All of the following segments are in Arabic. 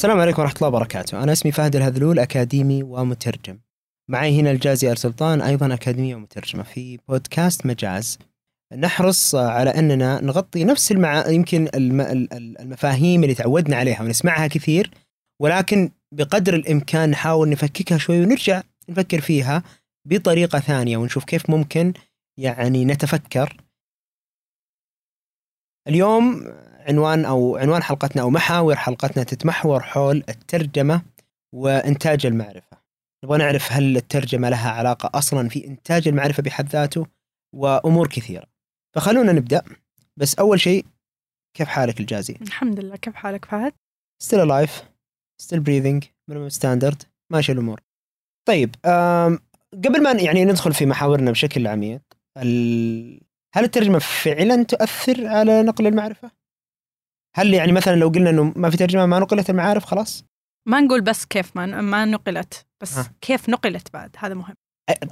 السلام عليكم ورحمة الله وبركاته. أنا اسمي فهد الهذلول أكاديمي ومترجم. معي هنا الجازي آل سلطان أيضا أكاديمية ومترجمة في بودكاست مجاز. نحرص على أننا نغطي نفس المع... يمكن الم... المفاهيم اللي تعودنا عليها ونسمعها كثير ولكن بقدر الإمكان نحاول نفككها شوي ونرجع نفكر فيها بطريقة ثانية ونشوف كيف ممكن يعني نتفكر. اليوم عنوان أو عنوان حلقتنا أو محاور حلقتنا تتمحور حول الترجمة وإنتاج المعرفة. نبغى نعرف هل الترجمة لها علاقة أصلا في إنتاج المعرفة بحد ذاته وأمور كثيرة. فخلونا نبدأ بس أول شيء كيف حالك الجازي؟ الحمد لله كيف حالك فهد؟ still alive still breathing minimum standard ماشي الأمور. طيب قبل ما يعني ندخل في محاورنا بشكل عميق هل الترجمة فعلا تؤثر على نقل المعرفة؟ هل يعني مثلا لو قلنا إنه ما في ترجمة ما نقلت المعارف خلاص؟ ما نقول بس كيف ما ما نقلت بس ها. كيف نقلت بعد؟ هذا مهم.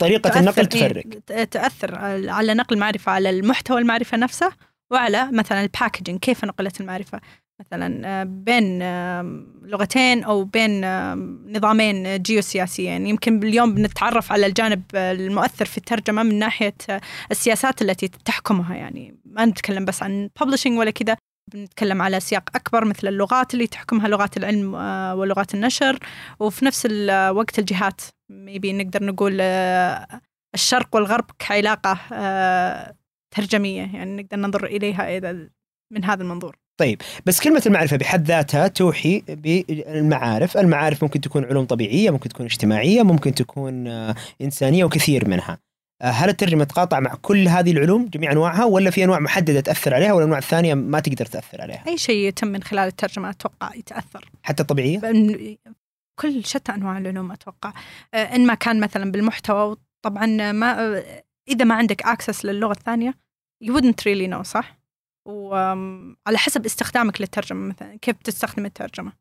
طريقة النقل تفرق. تأثر على نقل المعرفة على المحتوى المعرفة نفسه وعلى مثلا الباكجينج كيف نقلت المعرفة؟ مثلا آه، بين لغتين أو بين نظامين جيوسياسيين يمكن اليوم بنتعرف على الجانب المؤثر في الترجمة من ناحية آه، السياسات التي تحكمها. يعني ما نتكلم بس عن ببلشنج ولا كذا. بنتكلم على سياق أكبر مثل اللغات اللي تحكمها لغات العلم آه، ولغات النشر. وفي نفس الوقت الجهات ميبي نقدر نقول الشرق والغرب كعلاقة ترجمية. يعني نقدر ننظر إليها إذا من هذا المنظور. طيب بس كلمة المعرفة بحد ذاتها توحي بالمعارف، المعارف ممكن تكون علوم طبيعية، ممكن تكون اجتماعية، ممكن تكون آه، إنسانية وكثير منها. آه، هل الترجمة تقاطع مع كل هذه العلوم جميع أنواعها ولا في أنواع محددة تأثر عليها والأنواع الثانية ما تقدر تأثر عليها؟ أي شيء يتم من خلال الترجمة أتوقع يتأثر. حتى الطبيعية؟ كل شتى أنواع العلوم أتوقع. آه، إن ما كان مثلا بالمحتوى طبعا ما إذا ما عندك أكسس للغة الثانية you wouldn't really know صح؟ وعلى حسب استخدامك للترجمة مثلا كيف تستخدم الترجمة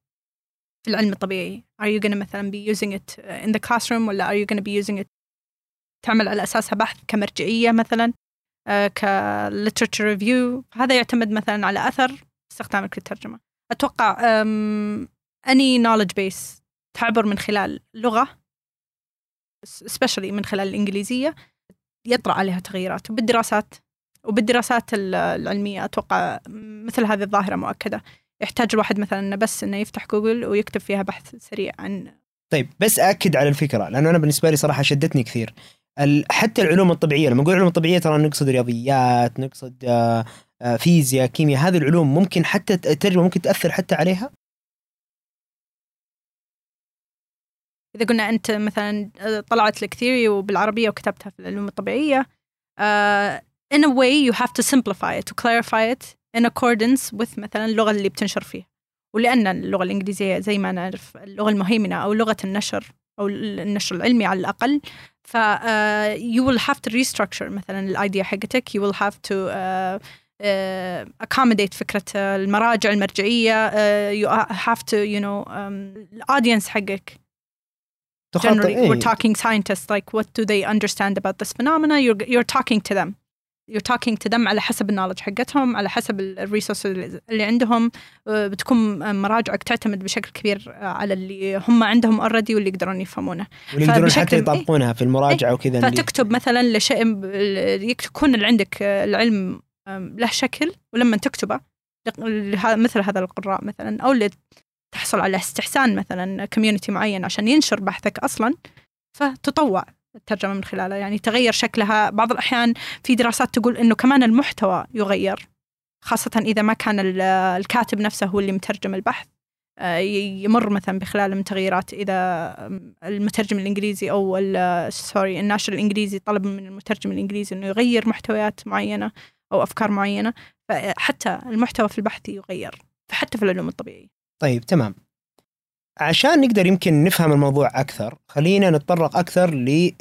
في العلم الطبيعي are you gonna مثلا be using it in the classroom ولا are you gonna be using it تعمل على أساسها بحث كمرجعية مثلا آه، ك literature review. هذا يعتمد مثلا على أثر استخدامك للترجمة أتوقع any knowledge base تعبر من خلال لغة especially من خلال الإنجليزية يطرأ عليها تغييرات. وبالدراسات وبالدراسات العلمية أتوقع مثل هذه الظاهرة مؤكدة. يحتاج الواحد مثلا بس إنه يفتح جوجل ويكتب فيها بحث سريع عن طيب بس اكد على الفكرة لأنه أنا بالنسبة لي صراحة شدتني كثير. حتى العلوم الطبيعية لما نقول العلوم الطبيعيه ترى نقصد رياضيات نقصد آه، آه، فيزياء كيمياء هذه العلوم ممكن حتى الترجمه ممكن تأثر حتى عليها؟ إذا قلنا أنت مثلا آه، طلعت لك ثيوري وبالعربية وكتبتها في العلوم الطبيعية in a way you have to simplify it to clarify it in accordance with مثلا اللغة اللي بتنشر فيها. ولأن اللغة الإنجليزية زي ما نعرف اللغة المهيمنة أو لغة النشر أو النشر العلمي على الأقل ف uh, you will have to restructure مثلا الايديا حقتك you will have to uh, uh, accommodate فكرة المراجع المرجعية uh, you have to you know um, الأودينس حقك generally we're talking scientists like what do they understand about this phenomena you're, you're talking to them Talking to them على حسب ال knowledge حقتهم على حسب ال resource اللي عندهم آه، بتكون مراجعك تعتمد بشكل كبير آه، على اللي هم عندهم already واللي يقدرون يفهمونها واللي يقدرون حتى يطبقونها في المراجعة إيه؟ وكذا فتكتب مثلا لشيء يكون اللي عندك آه، العلم له شكل ولما تكتبه مثل هذا القراء مثلا أو اللي تحصل على استحسان مثلا community معين عشان ينشر بحثك أصلا فتطوع الترجمة من خلالها يعني تغير شكلها. بعض الأحيان في دراسات تقول أنه كمان المحتوى يغير خاصة إذا ما كان الكاتب نفسه هو اللي مترجم البحث. آه، يمر مثلا بخلال من تغييرات إذا المترجم الإنجليزي أو sorry الناشر الإنجليزي طلب من المترجم الإنجليزي أنه يغير محتويات معينة أو أفكار معينة. فحتى المحتوى في البحث يغير حتى في العلوم الطبيعية. طيب تمام. عشان نقدر يمكن نفهم الموضوع أكثر خلينا نتطرق أكثر ل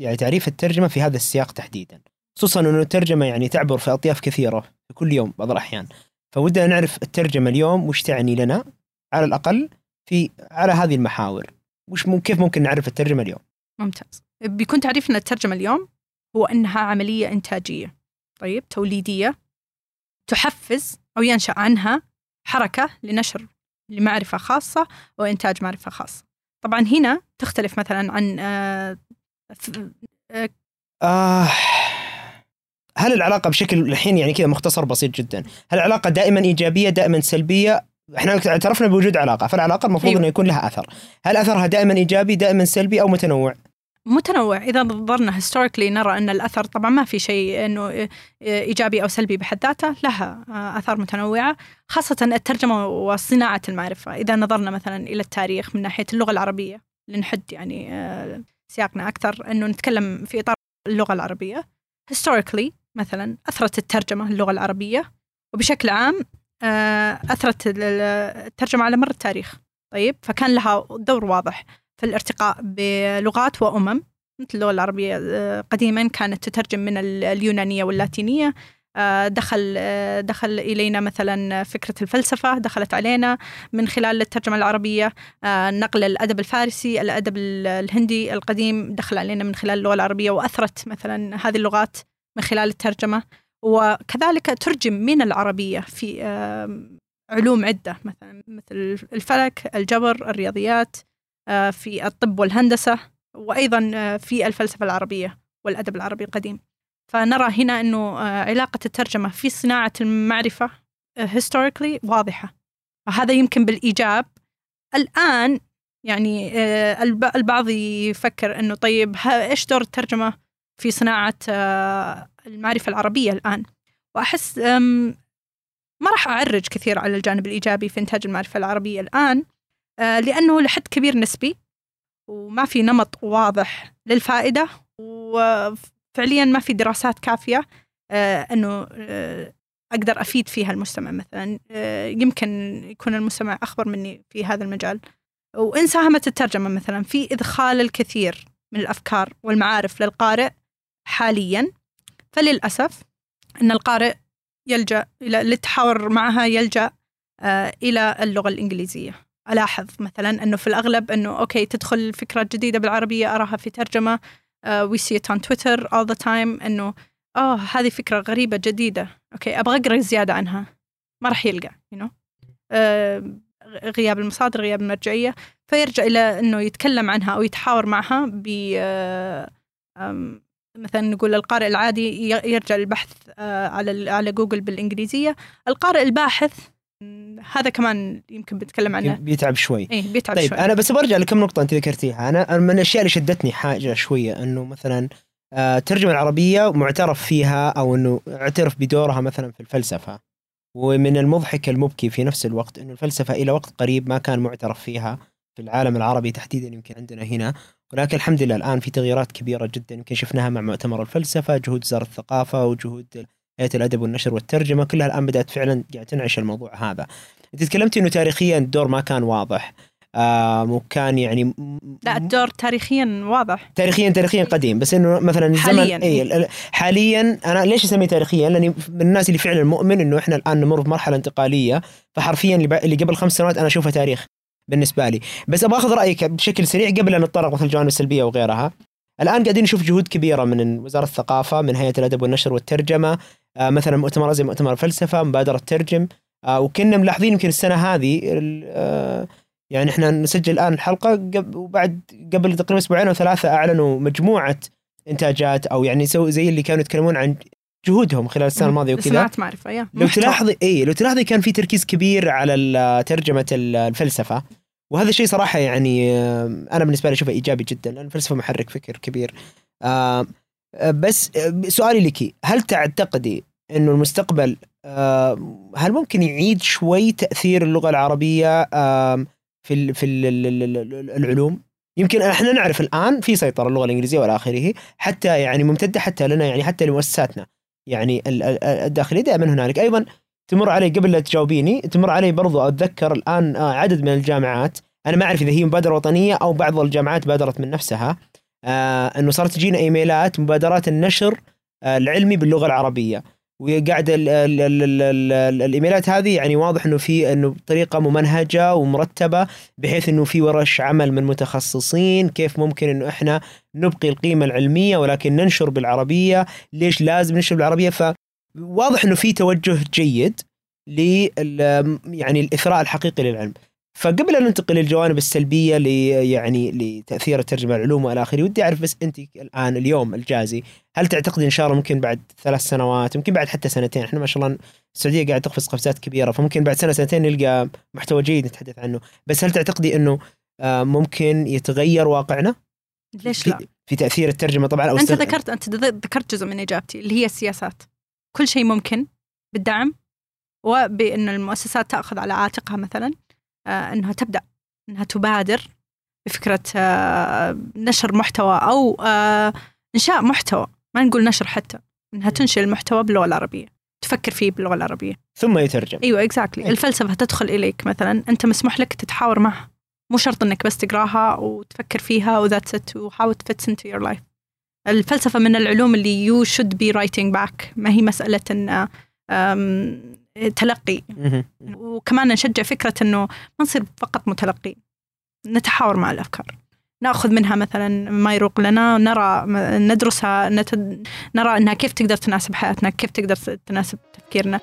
يعني تعريف الترجمة في هذا السياق تحديدا. خصوصا إنه الترجمة يعني تعبر في أطياف كثيرة في كل يوم بعض الأحيان. فودنا نعرف الترجمة اليوم وش تعني لنا على الأقل في على هذه المحاور. وش ممكن كيف ممكن نعرف الترجمة اليوم؟ ممتاز. بيكون تعريفنا الترجمة اليوم هو إنها عملية إنتاجية. طيب توليدية تحفز أو ينشأ عنها حركة لنشر لمعرفة خاصة وإنتاج معرفة خاصة. طبعا هنا تختلف مثلا عن آه، آه هل العلاقة بشكل الحين يعني كذا مختصر بسيط جدا؟ هل العلاقة دائما إيجابية دائما سلبية؟ إحنا اعترفنا بوجود علاقة فالعلاقة المفروض أيوة. أنه يكون لها أثر. هل أثرها دائما إيجابي دائما سلبي أو متنوع؟ متنوع. إذا نظرنا historically نرى أن الأثر طبعا ما في شيء إنه إيجابي أو سلبي بحد ذاته لها أثار متنوعة خاصة الترجمة وصناعة المعرفة. إذا نظرنا مثلا إلى التاريخ من ناحية اللغة العربية لنحد يعني سياقنا أكثر إنه نتكلم في إطار اللغة العربية. historically مثلا أثرت الترجمة اللغة العربية وبشكل عام أثرت الترجمة على مر التاريخ. طيب فكان لها دور واضح. في الارتقاء بلغات وأمم مثل اللغة العربية آه، قديما كانت تترجم من اليونانية واللاتينية. آه، دخل آه، دخل إلينا مثلا فكرة الفلسفة دخلت علينا من خلال الترجمة العربية نقل الأدب الفارسي الأدب الهندي القديم دخل علينا من خلال اللغة العربية وأثرت مثلا هذه اللغات من خلال الترجمة. وكذلك ترجم من العربية في علوم عدة مثلا مثل الفلك الجبر الرياضيات. في الطب والهندسة وأيضا آه، في الفلسفة العربية والأدب العربي القديم. فنرى هنا أنه آه، علاقة الترجمة في صناعة المعرفة historically واضحة. فهذا يمكن بالإيجاب. الآن يعني البعض يفكر أنه طيب إيش دور الترجمة في صناعة المعرفة العربية الآن؟ وأحس ما راح أعرج كثير على الجانب الإيجابي في إنتاج المعرفة العربية الآن. آه، لأنه لحد كبير نسبي وما في نمط واضح للفائدة وفعليا ما في دراسات كافية آه، أنه آه، أقدر أفيد فيها المجتمع مثلا. يمكن يكون المجتمع أخبر مني في هذا المجال. وإن ساهمت الترجمة مثلا في إدخال الكثير من الأفكار والمعارف للقارئ حاليا. فللأسف أن القارئ يلجأ إلى للتحاور معها يلجأ إلى اللغة الإنجليزية. ألاحظ مثلا إنه في الأغلب إنه okay تدخل فكرة جديدة بالعربية أراها في ترجمة we see it on Twitter all the time إنه آه هذه فكرة غريبة جديدة. okay أبغى أقرأ زيادة عنها. ما راح يلقى you know? uh, غياب المصادر غياب المرجعية. فيرجع إلى إنه يتكلم عنها أو يتحاور معها ب uh, مثلا نقول القارئ العادي يرجع للبحث uh, على على جوجل بالإنجليزية. القارئ الباحث هذا كمان يمكن بنتكلم عنه. بيتعب شوي. إيه بيتعب طيب شوي. أنا بس برجع لكم نقطة أنت ذكرتيها. أنا من الأشياء اللي شدتني حاجة شوية إنه مثلا الترجمة آه، العربية معترف فيها أو إنه اعترف بدورها مثلا في الفلسفة. ومن المضحك المبكي في نفس الوقت إنه الفلسفة إلى وقت قريب ما كان معترف فيها في العالم العربي تحديدا يمكن عندنا هنا. ولكن الحمد لله الآن في تغييرات كبيرة جدا يمكن شفناها مع مؤتمر الفلسفة جهود وزاره الثقافة وجهود هيئه الأدب والنشر والترجمة كلها الآن بدأت فعلا يعني تنعش الموضوع هذا. أنت تكلمتي إنه تاريخيا الدور ما كان واضح. آه وكان يعني لا الدور تاريخيا واضح. تاريخيا تاريخيا قديم. بس إنه مثلا الزمن حاليا. اي حاليا أنا ليش أسميه تاريخيا؟ لأني من الناس اللي فعلا مؤمن إنه إحنا الآن نمر بمرحله انتقالية. فحرفيا اللي قبل خمس سنوات أنا اشوفها تاريخ بالنسبة لي، بس أبغى أخذ رأيك بشكل سريع قبل أن نتطرق مثل الجوانب السلبية وغيرها. الآن قاعدين نشوف جهود كبيرة من وزارة الثقافة من هيئة الأدب والنشر والترجمة مثلا مؤتمر زي مؤتمر الفلسفة مبادرة ترجم. آه وكنا ملاحظين يمكن السنة هذه آه يعني إحنا نسجل الآن الحلقة وبعد قبل تقريبا أسبوعين أو ثلاثة أعلنوا مجموعة إنتاجات أو يعني سو زي اللي كانوا يتكلمون عن جهودهم خلال السنة الماضية وكذا. صناعه معرفة يا. لو تلاحظي إي لو تلاحظي كان في تركيز كبير على ترجمة الفلسفة. وهذا الشيء صراحة يعني آه، أنا بالنسبة لي أشوفه إيجابي جدا لأن الفلسفة محرك فكر كبير. آه، بس آه، سؤالي لك هل تعتقدي إنه المستقبل هل ممكن يعيد شوي تأثير اللغة العربية في في العلوم؟ يمكن إحنا نعرف الآن في سيطرة اللغة الإنجليزية والى آخره حتى يعني ممتدة حتى لنا يعني حتى لمؤسساتنا يعني الداخلية دائما هنالك. أيضا تمر علي قبل لا تجاوبيني تمر علي برضو أتذكر الآن آه، عدد من الجامعات أنا ما أعرف إذا هي مبادرة وطنية أو بعض الجامعات بادرت من نفسها آه إنه صارت تجينا إيميلات مبادرات النشر آه العلمي باللغة العربية. وقاعده الإيميلات هذه يعني واضح إنه في إنه بطريقة ممنهجة ومرتبة بحيث إنه في ورش عمل من متخصصين كيف ممكن إنه إحنا نبقي القيمة العلمية ولكن ننشر بالعربية. ليش لازم ننشر بالعربية؟ فواضح إنه في توجه جيد ل يعني الإثراء الحقيقي للعلم. فقبل أن ننتقل للجوانب السلبية ل يعني لتأثير الترجمة العلوم والى اخره ودي أعرف بس أنت الآن اليوم الجازي هل تعتقدي إن شاء الله ممكن بعد ثلاث سنوات ممكن بعد حتى سنتين إحنا ما شاء الله السعودية قاعدة تقفز قفزات كبيرة فممكن بعد سنة سنتين نلقى محتوى جيد نتحدث عنه. بس هل تعتقدي إنه آه، ممكن يتغير واقعنا؟ ليش لا؟ في, تأثير الترجمة طبعا أو أنت استغ- ذكرت أنت ذكرت جزء من إجابتي اللي هي السياسات. كل شيء ممكن بالدعم وبأن المؤسسات تأخذ على عاتقها مثلا. إنها تبدأ إنها تبادر بفكرة آه، نشر محتوى أو آه، إنشاء محتوى. ما نقول نشر حتى إنها تنشئ المحتوى باللغة العربية تفكر فيه باللغة العربية. ثم يترجم. أيوه اكزاكتلي أي. الفلسفة تدخل إليك مثلا أنت مسموح لك تتحاور معها. مو شرط إنك بس تقراها وتفكر فيها و that's it وحاول ت fit it into your life الفلسفة من العلوم اللي you should be writing back ما هي مسألة إن تلقي. وكمان نشجع فكرة إنه ما نصير فقط متلقي. نتحاور مع الأفكار. ناخذ منها مثلا ما يروق لنا نرى ندرسها نت- نرى إنها كيف تقدر تناسب حياتنا كيف تقدر تناسب تفكيرنا.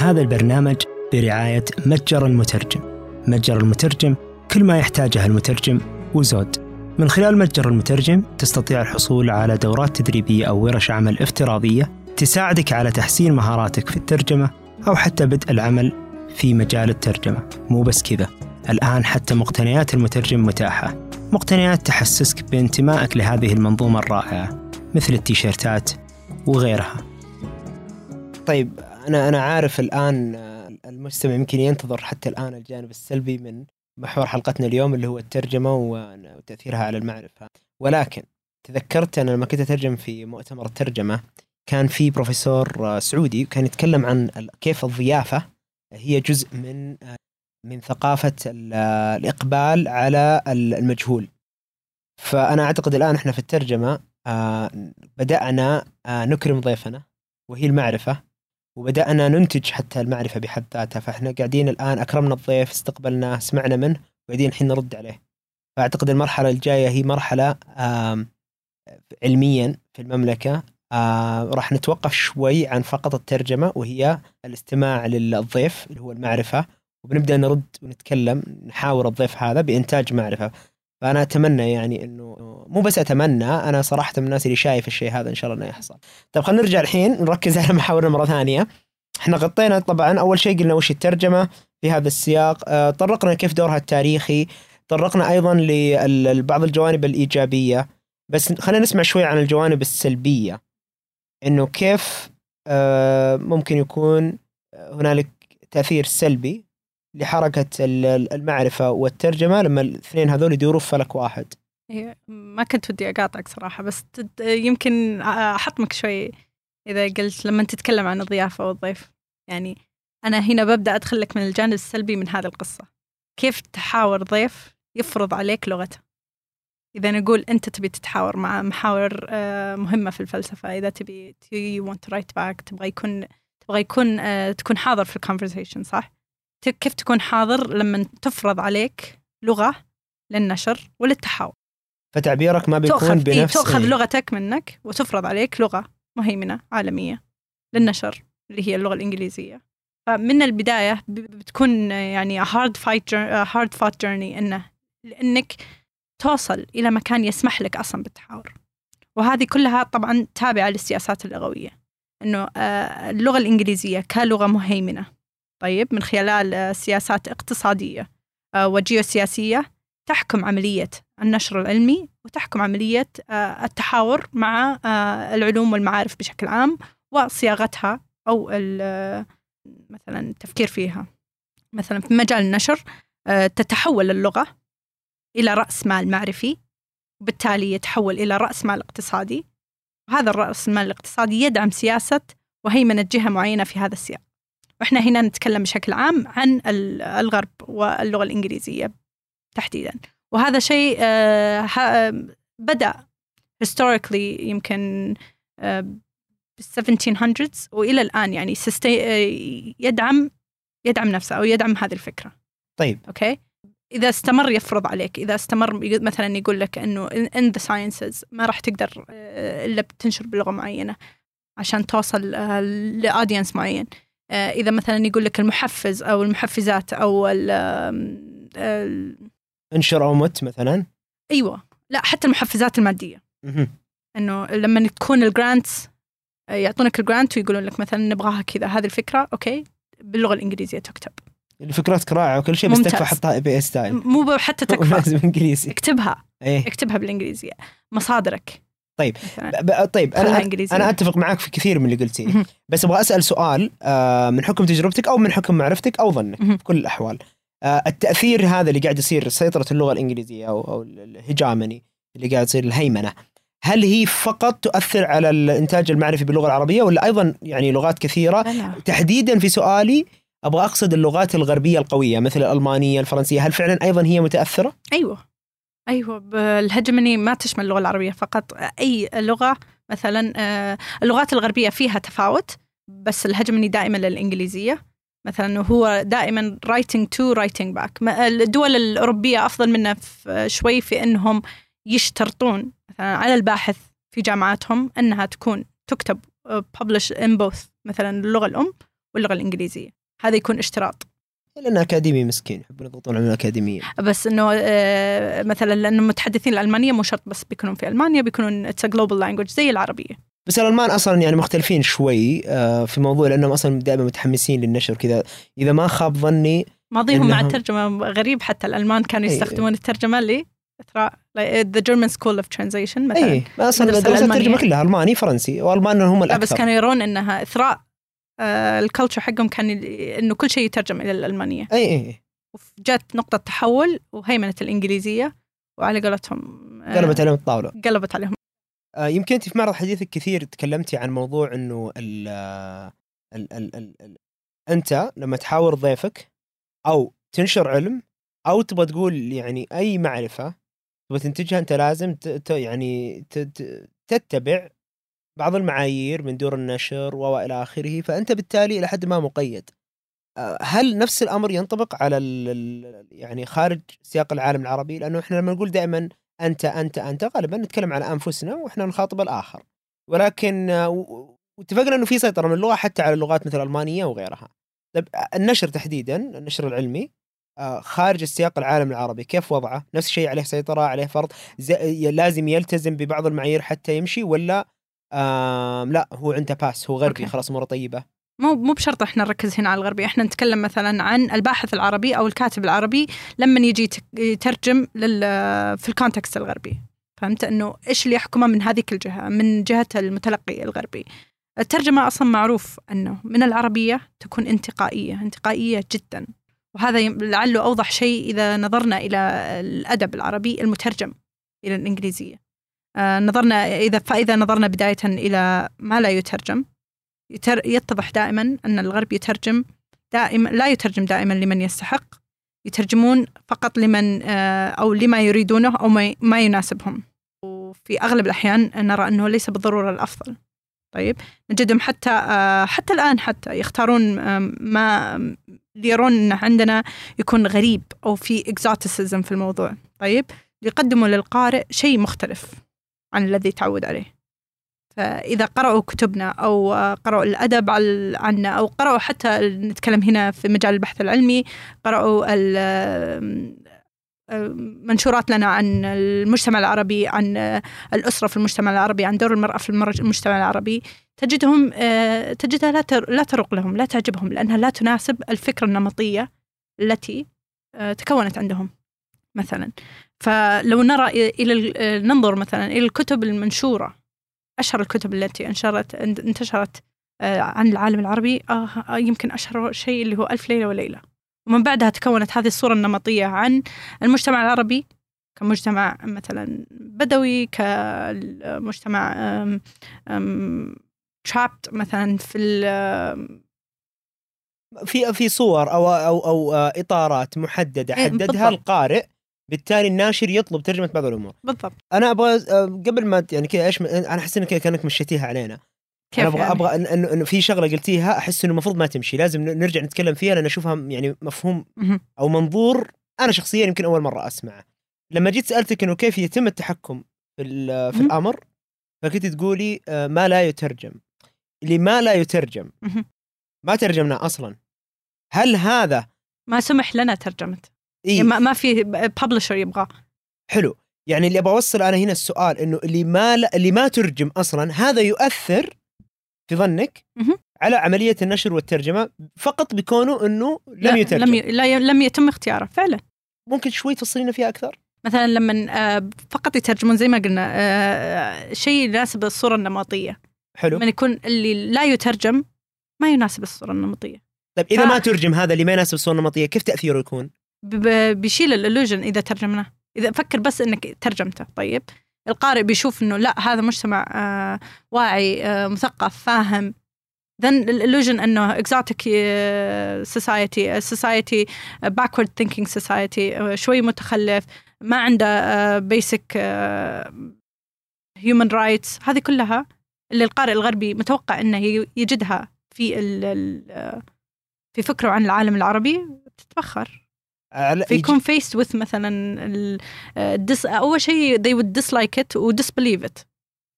هذا البرنامج برعاية متجر المترجم. متجر المترجم كل ما يحتاجه المترجم وزود. من خلال متجر المترجم تستطيع الحصول على دورات تدريبية أو ورش عمل افتراضية تساعدك على تحسين مهاراتك في الترجمة أو حتى بدء العمل في مجال الترجمة. مو بس كذا. الآن حتى مقتنيات المترجم متاحة. مقتنيات تحسسك بانتمائك لهذه المنظومة الرائعة مثل التيشيرتات وغيرها. طيب أنا أنا عارف الآن آه، المستمع يمكن ينتظر حتى الآن الجانب السلبي من محور حلقتنا اليوم اللي هو الترجمة وتأثيرها على المعرفة. ولكن تذكرت أنا لما كنت أترجم في مؤتمر الترجمة كان في بروفيسور آه، سعودي كان يتكلم عن كيف الضيافة هي جزء من آه، من ثقافة ال- آه، الإقبال على ال- المجهول. فأنا أعتقد الآن إحنا في الترجمة بدأنا آه، نكرم ضيفنا وهي المعرفة. وبدأنا ننتج حتى المعرفة بحد ذاتها. فإحنا قاعدين الآن أكرمنا الضيف استقبلناه سمعنا منه وقاعدين الحين نرد عليه. فأعتقد المرحلة الجاية هي مرحلة علميا في المملكة. راح نتوقف شوي عن فقط الترجمة وهي الاستماع للضيف اللي هو المعرفة. وبنبدأ نرد ونتكلم نحاور الضيف هذا بإنتاج معرفة. فأنا أتمنى يعني إنه مو بس أتمنى أنا صراحة من الناس اللي شايف الشيء هذا إن شاء الله إنه يحصل. طيب خلينا نرجع الحين نركز على محاورنا مرة ثانية. إحنا غطينا طبعا أول شيء قلنا وش الترجمة في هذا السياق. آه، طرقنا كيف دورها التاريخي. طرقنا أيضا لبعض الجوانب الإيجابية. بس خلينا نسمع شوي عن الجوانب السلبية. إنه كيف آه، ممكن يكون هنالك تأثير سلبي لحركة ال- المعرفة والترجمة لما الاثنين هذول يدوروا في فلك واحد. إيه، ما كنت ودي أقاطعك صراحة بس يمكن أحطمك شوي إذا قلت لما تتكلم عن الضيافة والضيف. يعني أنا هنا ببدأ أدخل لك من الجانب السلبي من هذه القصة. كيف تحاور ضيف يفرض عليك لغته؟ إذا نقول أنت تبي تتحاور مع محاور آه، مهمة في الفلسفة إذا تبي you want to write back تبغى يكون تبغى يكون آه، تكون حاضر في الكونفرزيشن صح؟ كيف تكون حاضر لما تفرض عليك لغة للنشر وللتحاور. فتعبيرك ما بيكون إيه بنفس إيه. لغتك منك وتفرض عليك لغة مهيمنة عالمية للنشر اللي هي اللغة الإنجليزية. فمن البداية ب- بتكون يعني a hard fight jour- a hard fought journey إنه لأنك توصل إلى مكان يسمح لك أصلا بالتحاور. وهذه كلها طبعا تابعة للسياسات اللغوية. إنه آه، اللغة الإنجليزية كلغة مهيمنة. طيب من خلال آه، سياسات اقتصادية آه، وجيوسياسية تحكم عملية النشر العلمي وتحكم عملية آه، التحاور مع العلوم والمعارف بشكل عام وصياغتها آه، مثلا التفكير فيها. مثلا في مجال النشر تتحول اللغة إلى رأس مال معرفي وبالتالي يتحول إلى رأس مال اقتصادي. وهذا الرأس المال الاقتصادي يدعم سياسة وهيمنه جهه معينة في هذا السياق. وإحنا هنا نتكلم بشكل عام عن ال- الغرب واللغة الإنجليزية تحديدا. وهذا شيء آه، بدأ historically يمكن آه، بال 1700s وإلى الآن يعني آه، يدعم يدعم نفسه أو يدعم هذه الفكرة. طيب. okay? إذا استمر يفرض عليك إذا استمر مثلا يقول لك إنه in the sciences ما راح تقدر إلا بتنشر بلغة معينة عشان توصل ل audience معين. إذا مثلا يقول لك المحفز أو المحفزات أو ال آم، ال- انشر أو مت مثلا. أيوه. لا حتى المحفزات المادية. إنه لما تكون ال grants يعطونك ال grant ويقولون لك مثلا نبغاها كذا هذه الفكرة okay باللغة الإنجليزية تكتب. الفكرة رائعه وكل شيء بس. تكفى حطها APA style مو حتى تكفى. لازم إنجليزي. اكتبها. إيه. اكتبها بالإنجليزية. مصادرك. طيب. طيب أنا أنا أتفق معك في كثير من اللي قلتيه. بس أبغى أسأل سؤال آه، من حكم تجربتك أو من حكم معرفتك أو ظنك. في كل الأحوال آه، التأثير هذا اللي قاعد يصير سيطرة اللغة الإنجليزية أو أو ال hegemony اللي قاعد يصير الهيمنة هل هي فقط تؤثر على الإنتاج المعرفي باللغة العربية ولا أيضا يعني لغات كثيرة. تحديدا في سؤالي أبغى أقصد اللغات الغربية القوية مثل الألمانية الفرنسية هل فعلا أيضا هي متأثرة أيوه أيوه الهجمني ما تشمل اللغة العربية فقط أي لغة مثلا آه، اللغات الغربية فيها تفاوت بس الهجمني دائما للإنجليزية. مثلا هو دائما to writing back. ما- الدول الأوروبية أفضل منا شوي في إنهم يشترطون مثلا على الباحث في جامعاتهم إنها تكون تكتب publish in both مثلا اللغة الأم واللغة الإنجليزية. هذا يكون اشتراط. لأنه أكاديمي مسكين يحبون يضغطون على الأكاديميين. بس إنه آه، مثلا لأنه متحدثين الألمانية مو شرط بس بيكونون في ألمانيا بيكونون it's global language زي العربية. بس الألمان أصلا يعني مختلفين شوي آه، في موضوع لأنهم أصلا دائما متحمسين للنشر كذا إذا ما خاب ظني ماضيهم مع الترجمة غريب حتى الألمان كانوا إيه. يستخدمون الترجمة ل the German school of translation مثلا. اي أصلا. الترجمة كلها ألماني فرنسي والمان هم لا الأكثر. بس كانوا يرون إنها إثراء ال culture حقهم كان إنه كل شيء يترجم إلى الألمانية. إي إي وجات نقطة تحول وهيمنة الإنجليزية وعلى قولتهم آه، قلبت عليهم الطاولة. قلبت عليهم. آه، يمكن أنت في معرض حديثك كثير تكلمتي عن موضوع إنه ال ال ال ال ال أنت لما تحاور ضيفك أو تنشر علم أو تبغى تقول يعني أي معرفة تبغى تنتجها أنت لازم يعني تتبع بعض المعايير من دور النشر وإلى آخره فأنت بالتالي إلى حد ما مقيد هل نفس الأمر ينطبق على يعني خارج سياق العالم العربي لأنه إحنا لما نقول دائما أنت أنت أنت غالبا نتكلم على أنفسنا وإحنا نخاطب الآخر ولكن واتفقنا إنه في سيطرة من اللغة حتى على اللغات مثل الالمانيه وغيرها. طيب النشر تحديدا النشر العلمي خارج السياق العالم العربي كيف وضعه؟ نفس الشيء عليه سيطرة عليه فرض لازم يلتزم ببعض المعايير حتى يمشي ولا آم لا هو عنده pass هو غربي okay. خلاص اموره طيبة. مو مو بشرط إحنا نركز هنا على الغربي إحنا نتكلم مثلا عن الباحث العربي أو الكاتب العربي لما يجي يت- يترجم لل في الكونتكست الغربي. فهمت؟ إنه إيش اللي يحكمه من هذيك الجهة من جهة المتلقي الغربي. الترجمة أصلا معروف إنه من العربية تكون انتقائية انتقائية جدا. وهذا لعله أوضح شيء إذا نظرنا إلى الأدب العربي المترجم إلى الإنجليزية. نظرنا اذا فإذا نظرنا بداية إلى ما لا يترجم يتر... يتضح دائما أن الغرب يترجم دائما لا يترجم دائما لمن يستحق يترجمون فقط لمن آه، أو لما يريدونه أو ما, يناسبهم. وفي أغلب الأحيان نرى أنه ليس بالضرورة الأفضل. طيب نجدهم حتى آه، حتى الآن حتى يختارون ما يرون أن عندنا يكون غريب أو في إكزوتيسيزم في الموضوع. طيب يقدموا للقارئ شيء مختلف. عن الذي تعود عليه. فإذا قرأوا كتبنا أو قرأوا الأدب عنا أو قرأوا حتى نتكلم هنا في مجال البحث العلمي قرأوا منشورات لنا عن المجتمع العربي عن الأسرة في المجتمع العربي عن دور المرأة في المجتمع العربي. تجدهم تجدها لا تر- لا تروق لهم لا تعجبهم لأنها لا تناسب الفكرة النمطية التي تكونت عندهم مثلا. فلو نرى إلى ننظر مثلا إلى الكتب المنشورة أشهر الكتب التي انشرت انتشرت آه، عن العالم العربي آه آه، يمكن أشهر شيء اللي هو ألف ليلة وليلة ومن بعدها تكونت هذه الصورة النمطية عن المجتمع العربي كمجتمع مثلا بدوي كمجتمع ترابت مثلا في في في صور أو أو أو إطارات محددة إيه، حددها بالضبط. القارئ بالتالي الناشر يطلب ترجمة بعض الأمور بالضبط أنا أبغى آه، قبل ما يعني كذا إيش أنا أحس انك كأنك مشيتيها علينا كيف أنا أبغى يعني؟ أبغى إن- انه انه في شغلة قلتيها أحس إنه المفروض ما تمشي لازم نرجع نتكلم فيها لأن أشوفها يعني مفهوم. أو منظور أنا شخصيا يمكن أول مرة أسمعه لما جيت سألتك إنه كيف يتم التحكم في في. الأمر فكنت تقولي آه، ما لا يترجم اللي ما لا يترجم. ما ترجمناه أصلا هل هذا ما سمح لنا ترجمته إيه. ما, ما في ببلشر يبغاه. حلو. يعني اللي أبغى أوصل أنا هنا السؤال إنه اللي ما ل... اللي ما ترجم أصلا هذا يؤثر في ظنك. على عملية النشر والترجمة فقط بكونه إنه لم لا يترجم. لم, ي... لا ي... لم يتم اختياره فعلا. ممكن شوي تفصلينا فيها أكثر؟ مثلا لما آه، فقط يترجمون زي ما قلنا آه، شيء يناسب الصورة النمطية. حلو. لما يكون اللي لا يترجم ما يناسب الصورة النمطية. طيب إذا ف- ما ترجم هذا اللي ما يناسب الصورة النمطية كيف تأثيره يكون؟ بيشيل الالوجن إذا ترجمناه. إذا فكر بس إنك ترجمته. طيب. القارئ بيشوف إنه لا هذا مجتمع آه واعي آه مثقف فاهم. Then الالوجن إنه exotic آه، society آه، society آه، backward thinking society شوي متخلف ما عنده basic human rights. هذه كلها اللي القارئ الغربي متوقع إنه يجدها في في فكره عن العالم العربي. بتتبخر على فيكون faced with مثلا ال- آه، الدس أول شيء they would dislike it و disbelieve it.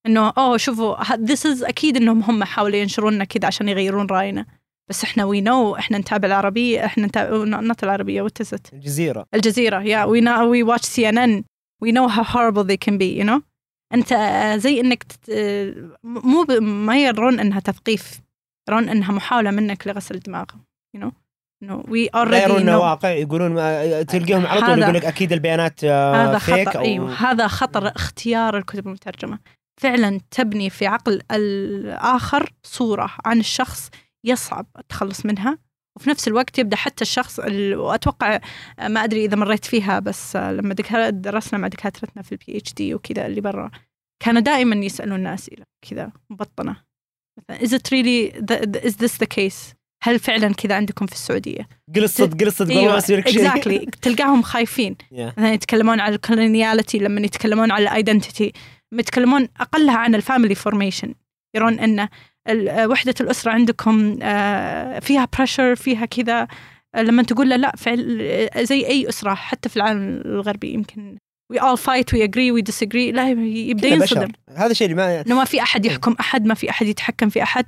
إنه أوه شوفوا this is أكيد إنهم هم حاولوا ينشروننا كذا عشان يغيرون رأينا. بس إحنا we know إحنا نتابع العربية إحنا نتابع not العربية it الجزيرة. الجزيرة yeah we know we watch CNN we know how horrible they can be you know أنت آه، زي إنك تت... آه، مو ب... ما يرون إنها تثقيف. يرون إنها محاولة منك لغسل الدماغ you know انه we لا already يرون انه know. واقع يقولون ما تلقاهم على طول يقول لك أكيد البيانات آه، هذا فيك خطر أو أيوه هذا خطر اختيار الكتب المترجمة. فعلا تبني في عقل الآخر صورة عن الشخص يصعب التخلص منها وفي نفس الوقت يبدأ حتى الشخص ال- وأتوقع ما أدري إذا مريت فيها بس لما درسنا مع دكاترتنا في البي اتش دي وكذا اللي برا كانوا دائما يسالوننا اسئله كذا مبطنة. مثلا is it really the, is this the case? هل فعلا كذا عندكم في السعودية؟ قل الصدق قل الصدق والله أيوه ما لك شيء exactly تلقاهم خايفين. Yeah. مثلا يتكلمون عن ال coloniality لما يتكلمون عن ال identity يتكلمون أقلها عن ال family formation يرون إن وحدة الأسرة عندكم آه، فيها pressure فيها كذا. لما تقول له لا فعل زي أي أسرة حتى في العالم الغربي يمكن we all fight we agree we disagree. لا يبدأ ينصدم. هذا الشيء اللي ما إنه ما في أحد يحكم أحد ما في أحد يتحكم في أحد.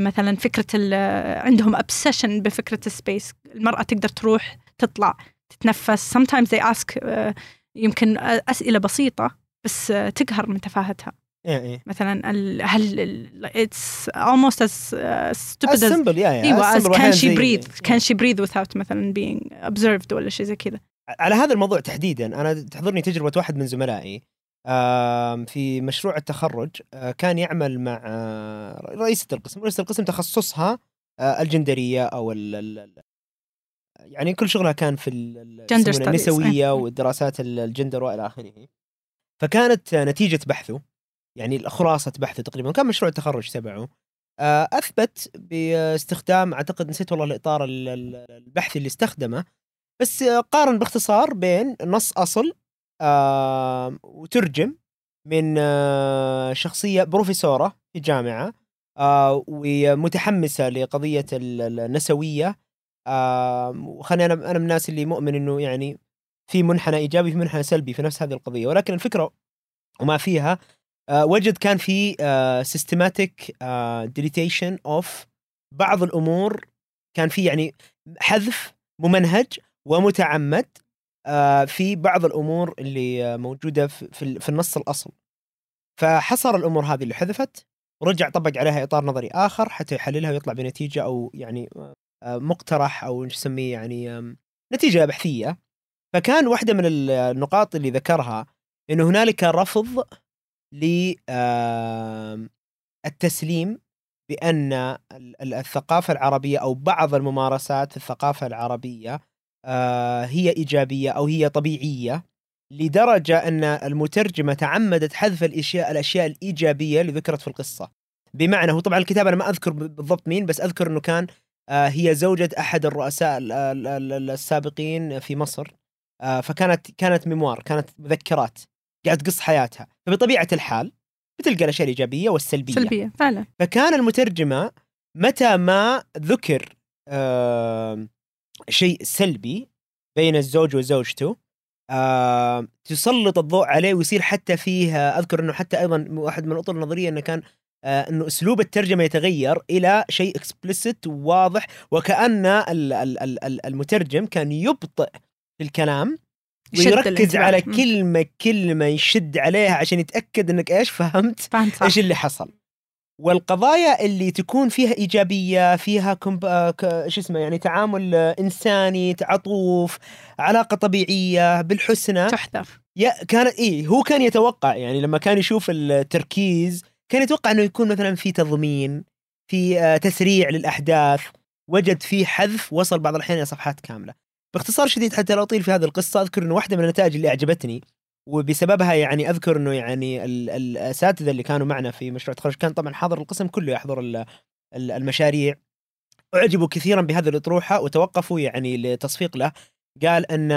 مثلا فكرة عندهم obsession بفكرة السبيس المرأة تقدر تروح تطلع تتنفس. Sometimes they ask آه، يمكن أسئلة بسيطة بس آه، تقهر من تفاهتها. إيه إيه. مثلا ال- هل it's almost as uh, stupid as يا يا إيوه as can she زي- breathe? can she breathe without مثلا being observed ولا شيء زي كذا؟ على هذا الموضوع تحديدا أنا تحضرني تجربة واحد من زملائي في مشروع التخرج آه، كان يعمل مع آه، رئيسة القسم، رئيسة القسم تخصصها آه، الجندرية أو ال ال- ال- يعني كل شغلها كان في. النسوية إيه. والدراسات ال- الجندر وإلى آخره. فكانت نتيجة بحثه يعني خلاصة بحثه تقريبا كان مشروع التخرج تبعه أثبت باستخدام أعتقد نسيت والله الإطار ال- ال- البحثي اللي استخدمه بس قارن باختصار بين نص أصل آه، وترجم من آه، شخصية بروفيسورة في جامعة آه، ومتحمسه لقضية ال- ال- النسوية. آه، وخليني أنا أنا من الناس اللي مؤمن إنه يعني في منحنى إيجابي في منحنى سلبي في نفس هذه القضية. ولكن الفكرة وما فيها آه، وجد كان في systematic deletion of بعض الأمور. كان في يعني حذف ممنهج ومتعمد آه، في بعض الأمور اللي موجودة في في ال- في النص الأصل. فحصر الأمور هذه اللي حذفت ورجع طبق عليها إطار نظري آخر حتى يحللها ويطلع بنتيجة أو يعني آه، مقترح أو نسميه يعني نتيجة بحثية. فكان واحدة من ال- النقاط اللي ذكرها انه هنالك رفض للتسليم بأن ال- ال- الثقافة العربية أو بعض الممارسات في الثقافة العربية هي إيجابية أو هي طبيعية لدرجة أن المترجمة تعمدت حذف الإشياء الأشياء الإيجابية اللي ذكرت في القصة. بمعنى هو طبعا الكتاب أنا ما أذكر بالضبط مين بس أذكر إنه كان آه، هي زوجة أحد الرؤساء ال- ال- ال- السابقين في مصر آه، فكانت كانت ميموار كانت مذكرات قاعد تقص حياتها. فبطبيعة الحال بتلقى الأشياء الإيجابية والسلبية. سلبية فعلا. فكان المترجمة متى ما ذكر آه شيء سلبي بين الزوج وزوجته آه تسلط الضوء عليه ويصير حتى فيه أذكر إنه حتى أيضا واحد من الاطر النظرية إنه كان آه، إنه أسلوب الترجمة يتغير إلى شيء اكسبلسيت وواضح وكأن ال- ال- ال- ال- المترجم كان يبطئ في الكلام ويركز. على. كلمة كلمة يشد عليها عشان يتأكد إنك إيش فهمت فهمت إيش اللي حصل والقضايا اللي تكون فيها إيجابية فيها كمب... آه، ك... شو اسمه يعني تعامل آه، إنساني تعاطف علاقة طبيعية بالحسنى. تحذف يا كان إيه هو كان يتوقع يعني لما كان يشوف التركيز كان يتوقع إنه يكون مثلا في تضمين في آه، تسريع للأحداث. وجد في حذف وصل بعض الأحيان إلى صفحات كاملة. باختصار شديد حتى لا أطيل في هذه القصة أذكر إنه واحدة من النتائج اللي أعجبتني. وبسببها يعني أذكر إنه يعني ال- الأساتذة اللي كانوا معنا في مشروع التخرج كان طبعا حاضر القسم كله يحضر ال- ال- المشاريع. أعجبوا كثيرا بهذه الأطروحة وتوقفوا يعني لتصفيق له. قال إن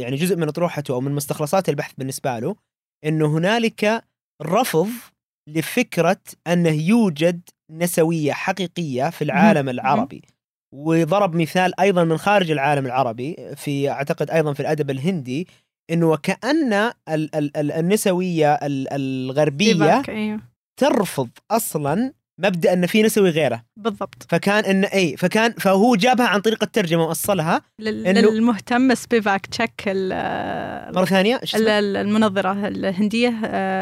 يعني جزء من أطروحته أو من مستخلصات البحث بالنسبة له إنه هنالك رفض لفكرة أنه يوجد نسوية حقيقية في العالم العربي. وضرب مثال أيضا من خارج العالم العربي في أعتقد أيضا في الأدب الهندي إنه وكأن ال- ال- ال- النسوية ال- الغربية أيوه ترفض أصلا مبدأ إن في نسوي غيره. بالضبط. فكان إن إي فكان فهو جابها عن طريق الترجمة إنه- للمهتم سبيفاك تشيك مرة ثانية المنظرة الهندية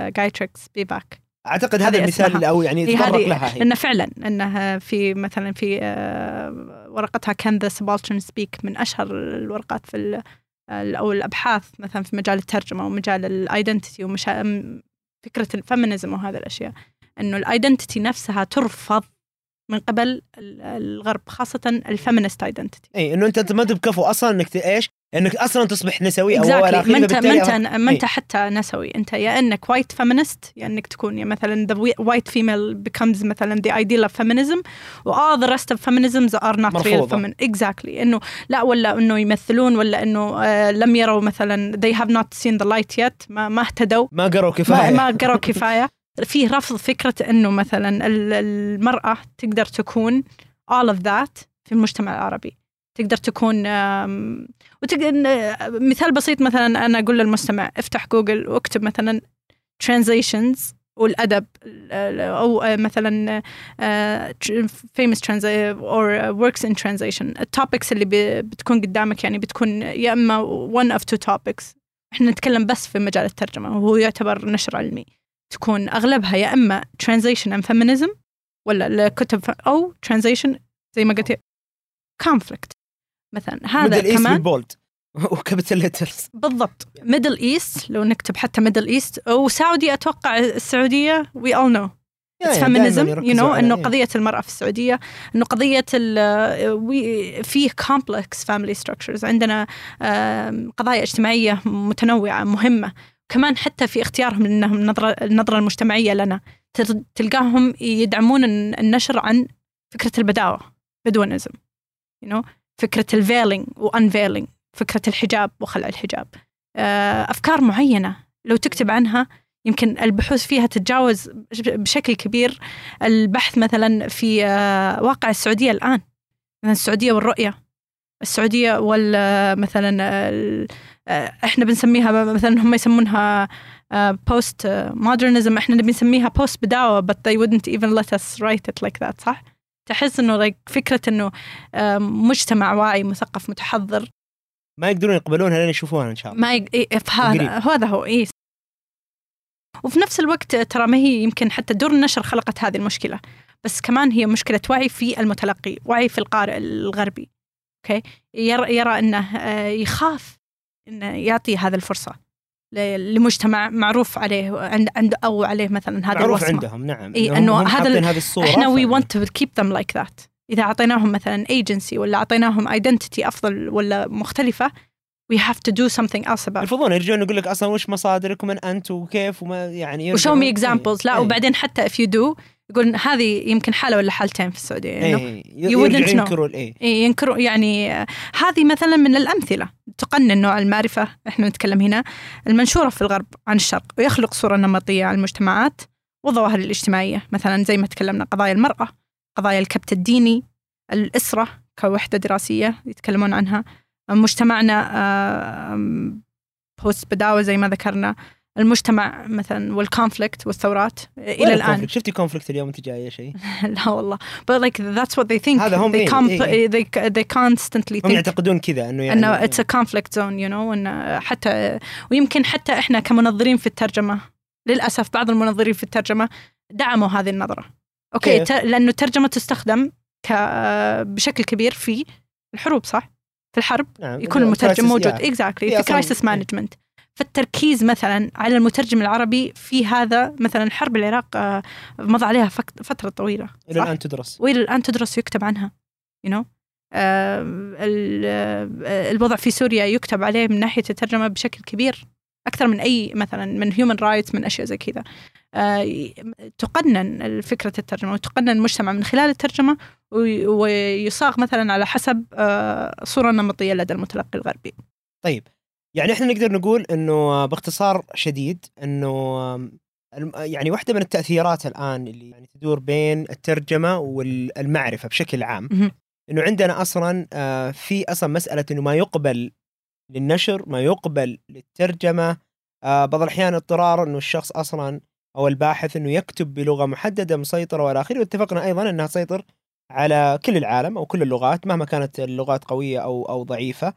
جاياتري سبيفاك أعتقد هذا المثال أو يعني هذه- لها هي. إنه فعلا انها في مثلا في آه، ورقتها can the subaltern speak من أشهر الورقات في أو الأبحاث مثلا في مجال الترجمة ومجال ال identity وفكره ال feminism وهذه الأشياء إنه ال identity نفسها ترفض من قبل ال- الغرب خاصة ال feminist identity اي إنه أنت ما تبكفو أصلا إنك إيش؟ إنك أصلا تصبح نسوي أو exactly. ما انت ما انت ما إيه. انت حتى نسوي أنت يا إنك white feminist يا إنك تكون يا مثلا the white female becomes مثلا the ideal of feminism و all the rest of feminisms are not real مرفوضة. feminine exactly إنه لا ولا إنه يمثلون ولا إنه آه لم يروا مثلا they have not seen the light yet ما ما اهتدوا ما قروا ما, كفاية ما قروا كفاية في رفض فكرة إنه مثلا ال- المرأة تقدر تكون all of that في المجتمع العربي تقدر تكون وتقدر مثال بسيط مثلا أنا أقول للمستمع افتح جوجل واكتب مثلا translations والأدب ال- أو آه، مثلا آه، famous translation or works in translation. ال topics اللي بتكون قدامك يعني بتكون يا إما one of two topics. إحنا نتكلم بس في مجال الترجمة وهو يعتبر نشر علمي. تكون أغلبها يا إما translation and feminism ولا الكتب أو translation زي ما قلت. conflict. مثلا. هذا Middle East كمان بال bold و capital letters بالضبط. Middle East لو نكتب حتى Middle East وسعودي أتوقع السعودية we all know feminism you know إنه قضية المرأة في السعودية إنه قضية فيه complex family structures عندنا قضايا اجتماعية متنوعة مهمة. كمان حتى في اختيارهم انهم النظره النظرة المجتمعية لنا. تلقاهم يدعمون الن- النشر عن فكرة البداوة bedouinism you know فكرة ال veiling و unveiling فكرة الحجاب وخلع الحجاب. آه، أفكار معينة لو تكتب عنها يمكن البحوث فيها تتجاوز بشكل كبير البحث مثلا في آه، واقع السعودية الآن. مثلا السعودية والرؤية. السعودية وال مثلا ال- آه، إحنا بنسميها مثلا هم يسمونها post modernism إحنا بنسميها post بداوه but they wouldn't even let us write it like that صح؟ تحس إنه فكرة إنه آه، مجتمع واعي مثقف متحضر. ما يقدرون يقبلونها لين يشوفوها إن شاء الله. ما يق... إيه قريب. هذا هو إيه. وفي نفس الوقت ترى ما هي يمكن حتى دور النشر خلقت هذه المشكلة. بس كمان هي مشكلة وعي في المتلقي وعي في القارئ الغربي. أوكي؟ يرى, يرى أنه آه، يخاف أنه يعطي هذه الفرصة. ل- لمجتمع معروف عليه عند عند أو عليه مثلا هذا معروف الوصمة. عندهم نعم. إنه هم هذا هذه الصورة إحنا we want to keep them like that إذا أعطيناهم مثلا ايجنسي ولا أعطيناهم identity أفضل ولا مختلفة we have to do something else about it. يرفضون يرجعون يقول لك أصلا وش مصادرك ومن أنت وكيف وما يعني و show me examples لا إيه. وبعدين حتى if you do يقول هذه يمكن حالة ولا حالتين في السعودية. انه no. ينكروا إيه ينكروا يعني هذه مثلا من الأمثلة تقنن نوع المعرفة إحنا نتكلم هنا المنشورة في الغرب عن الشرق ويخلق صورة نمطية عن المجتمعات والظواهر الاجتماعية مثلا زي ما تكلمنا قضايا المرأة قضايا الكبت الديني الأسرة كوحدة دراسية يتكلمون عنها مجتمعنا post بداوة زي ما ذكرنا المجتمع مثلا وال conflict والثورات إلى الآن؟ شفتي conflict اليوم انت جاية شيء؟ لا والله but like that's what they think هذا هم they, إيه، comp- إيه. they, they constantly هم think يعتقدون كذا إنه يعني إنه it's a conflict zone you know إنه حتى ويمكن حتى إحنا كمنظرين في الترجمة للأسف بعض المنظرين في الترجمة دعموا هذه النظرة أوكي؟ ت- لأنه الترجمة تستخدم ك بشكل كبير في الحروب صح في الحرب نعم يكون المترجم موجود. exactly هي في كرايسيس إيه. management فالتركيز مثلا على المترجم العربي في هذا مثلا حرب العراق آه، مضى عليها فترة طويلة إلى؟ الآن تدرس وإلى الآن تدرس ويكتب عنها you know آه، آه، الوضع في سوريا يكتب عليه من ناحية الترجمة بشكل كبير أكثر من أي مثلا من human rights من أشياء زي كذا آه، تقنن فكره الترجمة وتقنن المجتمع من خلال الترجمة وي- ويصاغ مثلا على حسب آه، صورة نمطية لدى المتلقي الغربي طيب يعني إحنا نقدر نقول إنه باختصار شديد إنه يعني واحدة من التأثيرات الآن اللي يعني تدور بين الترجمة والمعرفة بشكل عام. إنه عندنا أصلا آه، في أصلا مسألة إنه ما يقبل للنشر ما يقبل للترجمة. آه، بعض الأحيان اضطرار إنه الشخص أصلا أو الباحث إنه يكتب بلغة محددة مسيطرة وإلى آخره. واتفقنا أيضا إنها تسيطر على كل العالم أو كل اللغات مهما كانت اللغات قوية أو أو ضعيفة.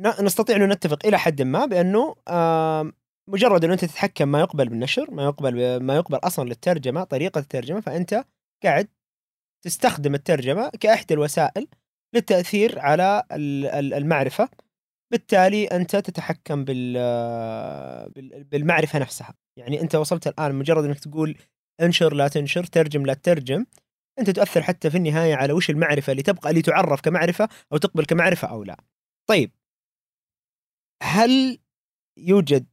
ن- نستطيع ان نتفق إلى حد ما بأنه آم، مجرد إنه أنت تتحكم ما يقبل بالنشر ما يقبل ما يقبل أصلا للترجمة طريقة الترجمة فأنت قاعد تستخدم الترجمة كاحدى الوسائل للتأثير على ال- ال- المعرفة. بالتالي أنت تتحكم بال بال- بالمعرفة نفسها. يعني أنت وصلت الآن مجرد إنك تقول انشر لا تنشر ترجم لا تترجم أنت تؤثر حتى في النهاية على وش المعرفة اللي تبقى اللي تعرف كمعرفة أو تقبل كمعرفة أو لا. طيب. هل يوجد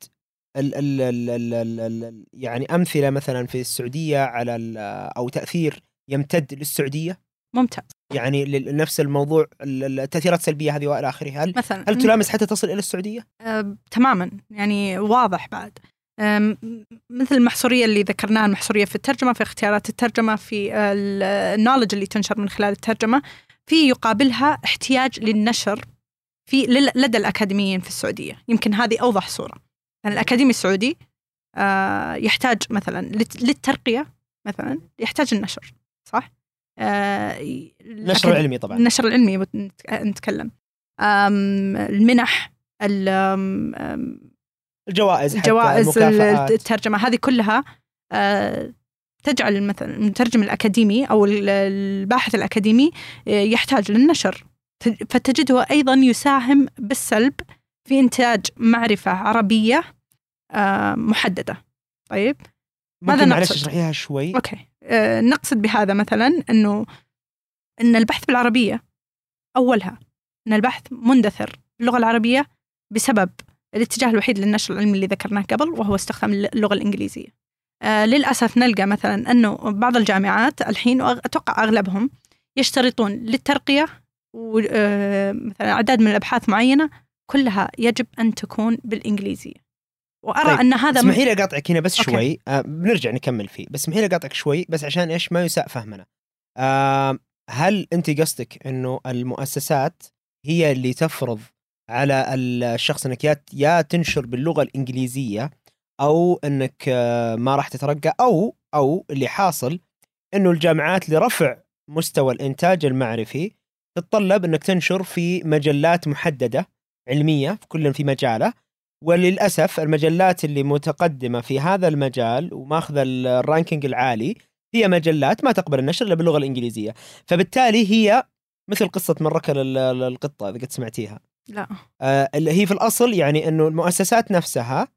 ال ال ال ال ال ال يعني أمثلة مثلا في السعودية على أو تأثير يمتد للسعودية؟ ممتاز. يعني نفس الموضوع ال- ال- التأثيرات السلبية هذه والى آخره. هل مثلا هل تلامس حتى تصل إلى السعودية؟ آه، تماما. يعني واضح بعد. مثل المحصورية اللي ذكرناها المحصورية في الترجمة في اختيارات الترجمة في النولج اللي تنشر من خلال الترجمة في يقابلها احتياج للنشر في لدى الأكاديميين في السعودية. يمكن هذه أوضح صورة. يعني الأكاديمي السعودي آه، يحتاج مثلا للت- للترقية مثلا يحتاج النشر صح؟ آه، نشر الأكاد- علمي طبعا. النشر العلمي نتكلم. المنح الجوائز حتى جوائز المكافآت. الترجمة هذه كلها آه، تجعل مثلا المترجم الأكاديمي أو ال- الباحث الأكاديمي آه، يحتاج للنشر. فتجده أيضا يساهم بالسلب في إنتاج معرفة عربية آه، محددة. طيب؟ ماذا معلش نقصد؟ اشرحيها شوي؟ أوكي. آه، نقصد بهذا مثلا إنه إن البحث بالعربية أولها إن البحث مندثر باللغة العربية بسبب الاتجاه الوحيد للنشر العلمي اللي ذكرناه قبل وهو استخدام اللغة الإنجليزية. آه للأسف نلقى مثلا إنه بعض الجامعات الحين واتوقع أغلبهم يشترطون للترقية ومثلا أعداد من الأبحاث معينة كلها يجب أن تكون بالإنجليزية. وأرى طيب، أن هذا اسمحي لي أقاطعك هنا بس أوكي. شوي. آه بنرجع نكمل فيه. بس اسمحي لي أقاطعك شوي بس عشان إيش؟ ما يساء فهمنا. آه هل أنت قصدك إنه المؤسسات هي اللي تفرض على الشخص إنك يا يا تنشر باللغة الإنجليزية أو إنك آه ما راح تترقى أو أو اللي حاصل إنه الجامعات لرفع مستوى الإنتاج المعرفي تتطلب إنك تنشر في مجلات محددة علمية في كل في مجالة وللأسف المجلات اللي متقدمة في هذا المجال وماخذه الرانكينج العالي هي مجلات ما تقبل النشر إلا باللغة الإنجليزية. فبالتالي هي مثل قصة من ركل ال- ال- القطة إذا قد سمعتيها. لا. آه، اللي هي في الأصل يعني إنه المؤسسات نفسها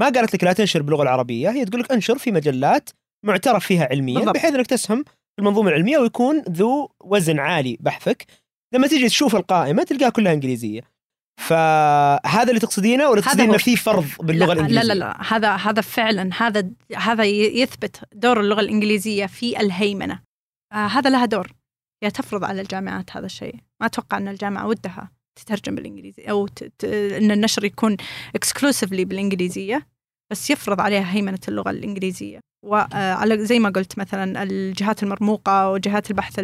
ما قالت لك لا تنشر باللغة العربية هي تقول لك انشر في مجلات معترف فيها علميا بالضبط. بحيث إنك تسهم في المنظومة العلمية ويكون ذو وزن عالي بحثك. لما تيجي تشوف القائمة تلقاها كلها إنجليزية. فهذا اللي تقصدينه ولا تقصدين. إنه في فرض باللغة لا الإنجليزية؟ لا لا لا. هذا هذا فعلا هذا هذا يثبت دور اللغة الإنجليزية في الهيمنة. آه هذا لها دور. هي تفرض على الجامعات هذا الشيء. ما أتوقع إن الجامعة ودها تترجم بالإنجليزي أو ت... ت... إن النشر يكون اكسكلوسيفلي بالإنجليزية بس يفرض عليها هيمنة اللغة الإنجليزية. وعلى زي ما قلت مثلا الجهات المرموقة وجهات البحث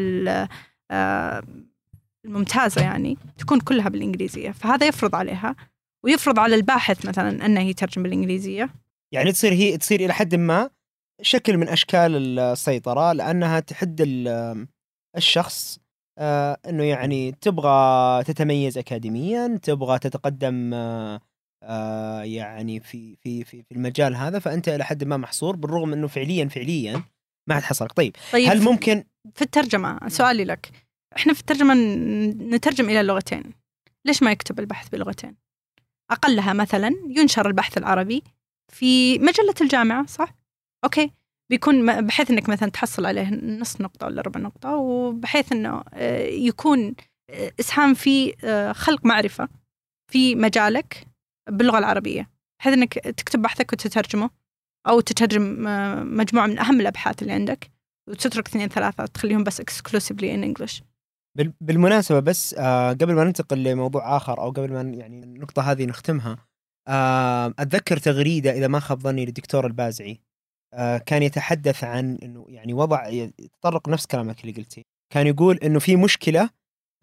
ال- الممتازة يعني تكون كلها بالإنجليزية. فهذا يفرض عليها ويفرض على الباحث مثلا أنه يترجم بالإنجليزية. يعني تصير هي تصير إلى حد ما شكل من أشكال السيطرة لأنها تحد ال- الشخص آه، إنه يعني تبغى تتميز اكاديميا تبغى تتقدم آه، يعني في في في في المجال هذا فأنت إلى حد ما محصور بالرغم إنه فعليا فعليا ما حتحصلك طيب طيب هل ممكن في الترجمة سؤالي لك. إحنا في الترجمة نترجم إلى اللغتين ليش ما يكتب البحث بلغتين؟ أقلها مثلا ينشر البحث العربي في مجلة الجامعة صح؟ أوكي. بيكون بحيث إنك مثلا تحصل عليه نص نقطة ولا ربع نقطة وبحيث إنه آه، يكون آه، إسهام في آه، خلق معرفة في مجالك باللغة العربية. بحيث إنك تكتب بحثك وتترجمه أو تترجم مجموعة من أهم الأبحاث اللي عندك وتترك اثنين ثلاثة تخليهم بس in English. بال- بالمناسبة بس آه قبل ما ننتقل لموضوع آخر أو قبل ما يعني النقطة هذه نختمها آه أتذكر تغريدة إذا ما خاب ظني للدكتور البازعي آه كان يتحدث عن إنه يعني وضع يتطرق نفس كلامك اللي قلتيه كان يقول إنه في مشكلة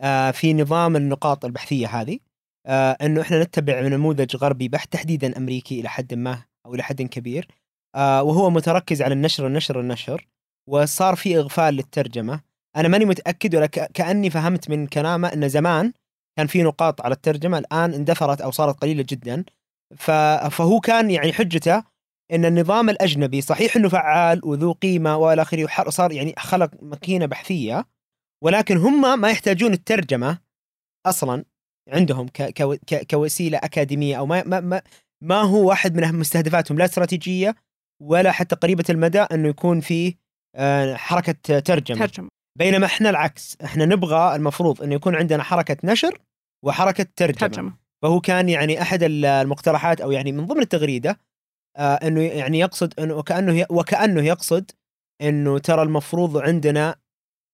آه في نظام النقاط البحثية هذه آه إنه إحنا نتبع نموذج غربي بحت تحديدا أمريكي إلى حد ما أو إلى حد كبير آه وهو متركز على النشر النشر النشر وصار في إغفال للترجمة أنا ماني متأكد ولا كأني فهمت من كلامه إن زمان كان في نقاط على الترجمة الآن اندثرت أو صارت قليلة جدا. فهو كان يعني حجته إن النظام الأجنبي صحيح إنه فعال وذو قيمة وإلى آخره وح- صار يعني خلق ماكينة بحثية ولكن هم ما يحتاجون الترجمة أصلا عندهم. كوسيلة أكاديمية أو ما ما ما, هو واحد من مستهدفاتهم لا استراتيجية ولا حتى قريبة المدى إنه يكون في آه، حركة ترجمة ترجمة بينما إحنا العكس. إحنا نبغى المفروض إنه يكون عندنا حركة نشر وحركة ترجمة, ترجمة. فهو كان يعني أحد ال- المقترحات أو يعني من ضمن التغريدة آه إنه يعني يقصد إنه وكأنه وكأنه يقصد إنه ترى المفروض عندنا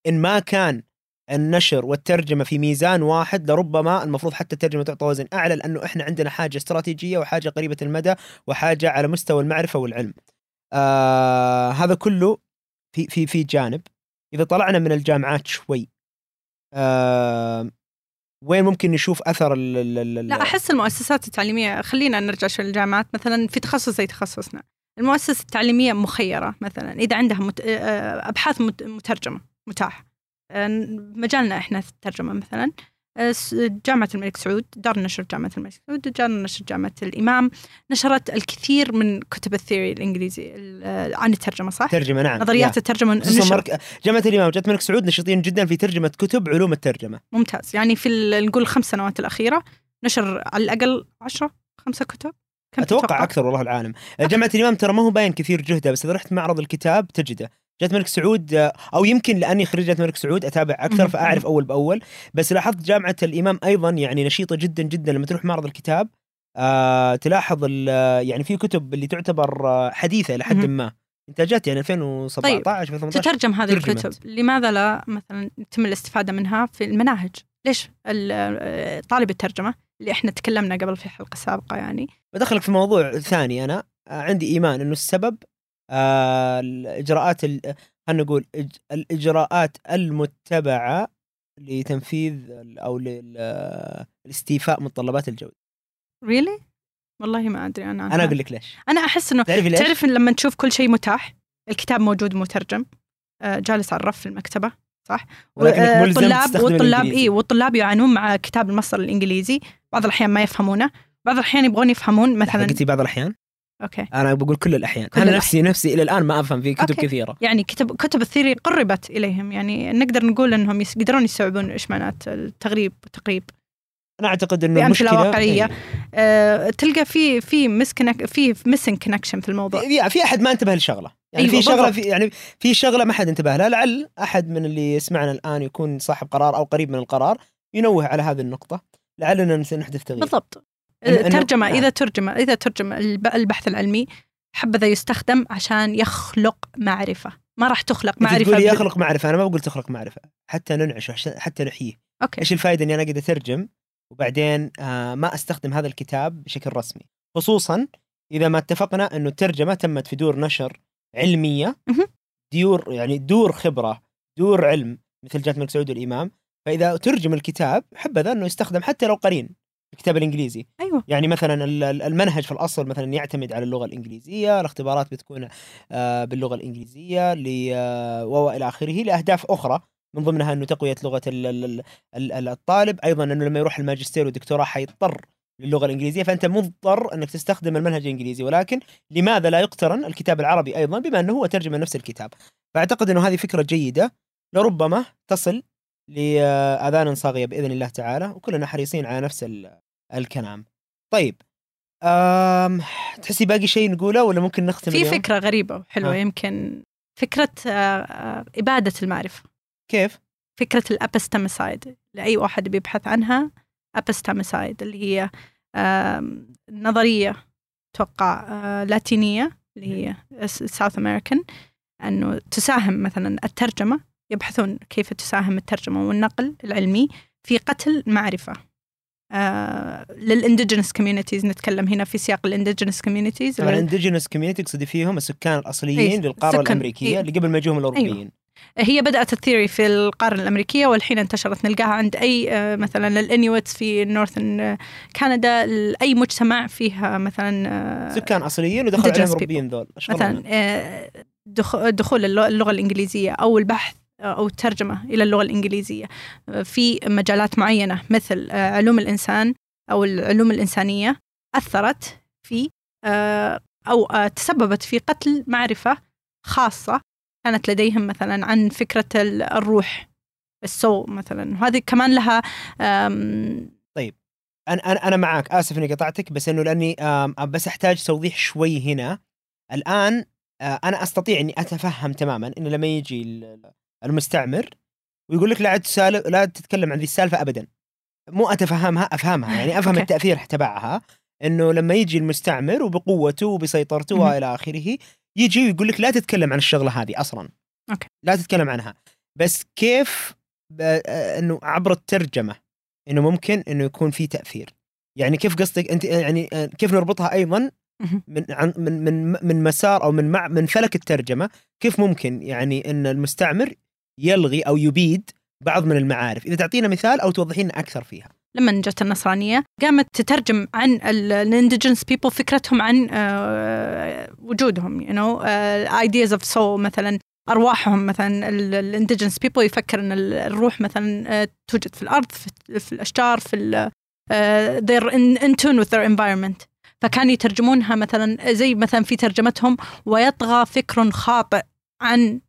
إن ما كان النشر والترجمة في ميزان واحد لربما المفروض حتى الترجمة تعطى وزن أعلى لأنه إحنا عندنا حاجة استراتيجية وحاجة قريبة المدى وحاجة على مستوى المعرفة والعلم. آه هذا كله في في في جانب. إذا طلعنا من الجامعات شوي آه وين ممكن نشوف أثر ال ال ال لا أحس المؤسسات التعليمية خلينا نرجع شوي للجامعات مثلا في تخصص زي تخصصنا المؤسسة التعليمية مخيرة مثلا إذا عندها مت... آه، أبحاث مت... مترجمة متاح آه، مجالنا إحنا الترجمه مثلا. آه، جامعة الملك سعود دار نشر جامعة الملك سعود دار نشر جامعة الإمام. نشرت الكثير من كتب الثيوري الإنجليزي ال- آه، عن الترجمة صح؟ ترجمة نعم. نظريات الترجمة نشر. مرك... جامعة الإمام وجامعه الملك سعود نشيطين جدا في ترجمة كتب علوم الترجمة. ممتاز. يعني في نقول الخمس سنوات الأخيرة نشر على الأقل عشرة خمسة كتب. كم أتوقع تتوقع؟ أكثر والله العالم. جامعة الإمام ترى ما هو باين كثير جهده بس إذا رحت معرض الكتاب تجده. جامعه الملك سعود آه، أو يمكن لأني خريج جامعه الملك سعود أتابع أكثر. فأعرف أول بأول بس لاحظت جامعة الإمام أيضا يعني نشيطة جدا جدا لما تروح معرض الكتاب آه تلاحظ آه، يعني في كتب اللي تعتبر آه، حديثة إلى حد. ما انتاجات يعني 2017 2018 تترجم هذه ترجمت. الكتب لماذا لا مثلا يتم الاستفادة منها في المناهج ليش ال- طالب الترجمة اللي إحنا تكلمنا قبل في الحلقة السابقة يعني بدخلك في موضوع ثاني أنا عندي إيمان إنه السبب الإجراءات ال- خلينا نقول الإجراءات المتبعة لتنفيذ أو لل- آه، لاستيفاء متطلبات الجوده really? والله ما أدري أنا أنا أقول لك ليش. أنا أحس إنه تعرفي ليش؟ تعرف لما تشوف كل شيء متاح الكتاب موجود مترجم آه، جالس على الرف في المكتبة صح؟ والطلاب الإنجليزي. اي والطلاب يعانون مع كتاب المصدر الإنجليزي بعض الأحيان ما يفهمونه بعض الأحيان يبغون يفهمون مثلا مثلا قلتي بعض الأحيان؟ أوكي. أنا بقول كل الأحيان. كل أنا الأحيان. نفسي نفسي إلى الآن ما أفهم في كتب أوكي. كثيرة. يعني كتب كتب ال theory قربت إليهم. يعني نقدر نقول إنهم يقدرون يستوعبون إيش معنات التغريب والتقريب. أنا أعتقد إنه المشكلة واقعية. إيه. أه تلقى في في missing في missing connection في الموضوع. في في أحد ما انتبه لشغلة. يعني أيوة في شغلة. في يعني في شغلة ما حد انتبه لها. لعل أحد من اللي يسمعنا الآن يكون صاحب قرار أو قريب من القرار ينوه على هذه النقطة. لعلنا سنحدث تغيير. بالضبط. ترجمة نعم. إذا ترجم إذا ترجم الب- البحث العلمي حبذا يستخدم عشان يخلق معرفة. ما راح تخلق معرفة تقولي يخلق معرفة أنا ما بقول تخلق معرفة حتى ننعشه عشان- حتى نحييه أوكي. إيش الفائده إني أنا اقعد أترجم وبعدين آه ما أستخدم هذا الكتاب بشكل رسمي؟ خصوصا إذا ما اتفقنا إنه الترجمة تمت في دور نشر علمية مهم. ديور يعني دور خبرة دور علم مثل جامعه الملك سعود والامام فإذا ترجم الكتاب حبذا إنه يستخدم حتى لو قرين. الكتاب الإنجليزي. أيوه. يعني مثلا ال- ال- المنهج في الأصل مثلا يعتمد على اللغة الإنجليزية الاختبارات بتكون آه، باللغة الإنجليزية آه، و إلى آخره لأهداف أخرى من ضمنها إنه تقوية لغة ال- ال- ال- ال- الطالب أيضا إنه لما يروح الماجستير والدكتوراه حيضطر للغة الإنجليزية فأنت مضطر إنك تستخدم المنهج الإنجليزي ولكن لماذا لا يقترن الكتاب العربي أيضا بما إنه هو ترجمة نفس الكتاب؟ فأعتقد إنه هذه فكرة جيدة لربما تصل الآذان صاغية بإذن الله تعالى وكلنا حريصين على نفس الكلام طيب أم تحسي باقي شيء نقوله ولا ممكن نختم في اليوم؟ فكرة غريبة وحلوة ها. يمكن فكرة آه، آه، إبادة المعرفة كيف؟ فكرة ال epistemicide لأي واحد بيبحث عنها epistemicide اللي هي نظرية أتوقع آه، لاتينية اللي هي South American إنه تساهم مثلا الترجمة يبحثون كيف تساهم الترجمة والنقل العلمي في قتل معرفة آه لل indigenous communities نتكلم هنا في سياق ال indigenous communities طبعا ال indigenous community تقصدي فيهم السكان الأصليين إيه، للقاره سكن. الأمريكية إيه. اللي قبل ما يجوهم الأوروبيين هي بدأت ال theory في القارة الأمريكية والحين انتشرت نلقاها عند أي آه، مثلا ال Inuits في northern كندا أي مجتمع فيها مثلا آه، سكان أصليين ودخلوا Indigenous عليهم ذول. مثلا دخ- دخول اللغ- اللغة الإنجليزية أو البحث أو الترجمة إلى اللغة الإنجليزية. في مجالات معينة مثل آه، علوم الإنسان أو العلوم الإنسانية أثرت في آه، أو آه، تسببت في قتل معرفة خاصة كانت لديهم مثلا عن فكرة ال- الروح السو مثلا. وهذه كمان لها آم، أنا أنا أنا معاك. آسف إني قطعتك بس إنه لأني آم، بس أحتاج توضيح شوي هنا. الآن آه، أنا أستطيع إني أتفهم تماما إنه لما يجي المستعمر ويقول لك لا تسال لا تتكلم عن ذي السالفة ابدا مو اتفهمها أفهمها يعني أفهم أوكي. التأثير تبعها إنه لما يجي المستعمر وبقوته وبسيطرته. وإلى آخره يجي ويقول لك لا تتكلم عن الشغلة هذه أصلا أوكي. لا تتكلم عنها بس كيف آه، إنه عبر الترجمة إنه ممكن إنه يكون في تأثير يعني كيف قصدك أنت يعني آه، كيف نربطها أيضا. من عن من من من مسار أو من مع من فلك الترجمة كيف ممكن يعني إن المستعمر يلغي أو يبيد بعض من المعارف. إذا تعطينا مثال أو توضحين أكثر فيها. لما جت النصرانية قامت تترجم عن ال indigenous people فكرتهم عن آه، وجودهم you know آه، ideas of soul مثلا أرواحهم مثلا ال indigenous people يفكر ال- الروح مثلا آه، توجد في الأرض في, الأشجار في in tune with their environment. فكان يترجمونها مثلا زي مثلا في ترجمتهم ويطغى فكر خاطئ عن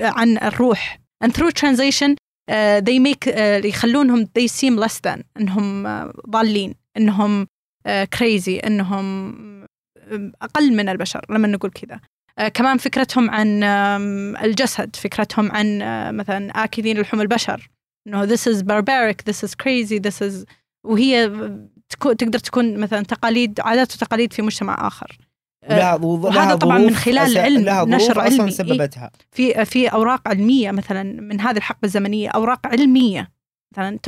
عن الروح. And through translation uh, they make uh, يخلونهم they seem less than إنهم uh, ضالين إنهم uh, crazy إنهم um, أقل من البشر لما نقول كذا. Uh, كمان فكرتهم عن um, الجسد فكرتهم عن uh, مثلا آكلين لحوم البشر. إنه this is barbaric this is crazy this is وهي تكون تقدر تكون مثلا تقاليد عادات وتقاليد في مجتمع Uh, لها وهذا وهذا طبعاً من خلال علم، لها نشر علمي. سببتها. في في أوراق علمية مثلا من هذه الحقبة الزمنية أوراق علمية مثلا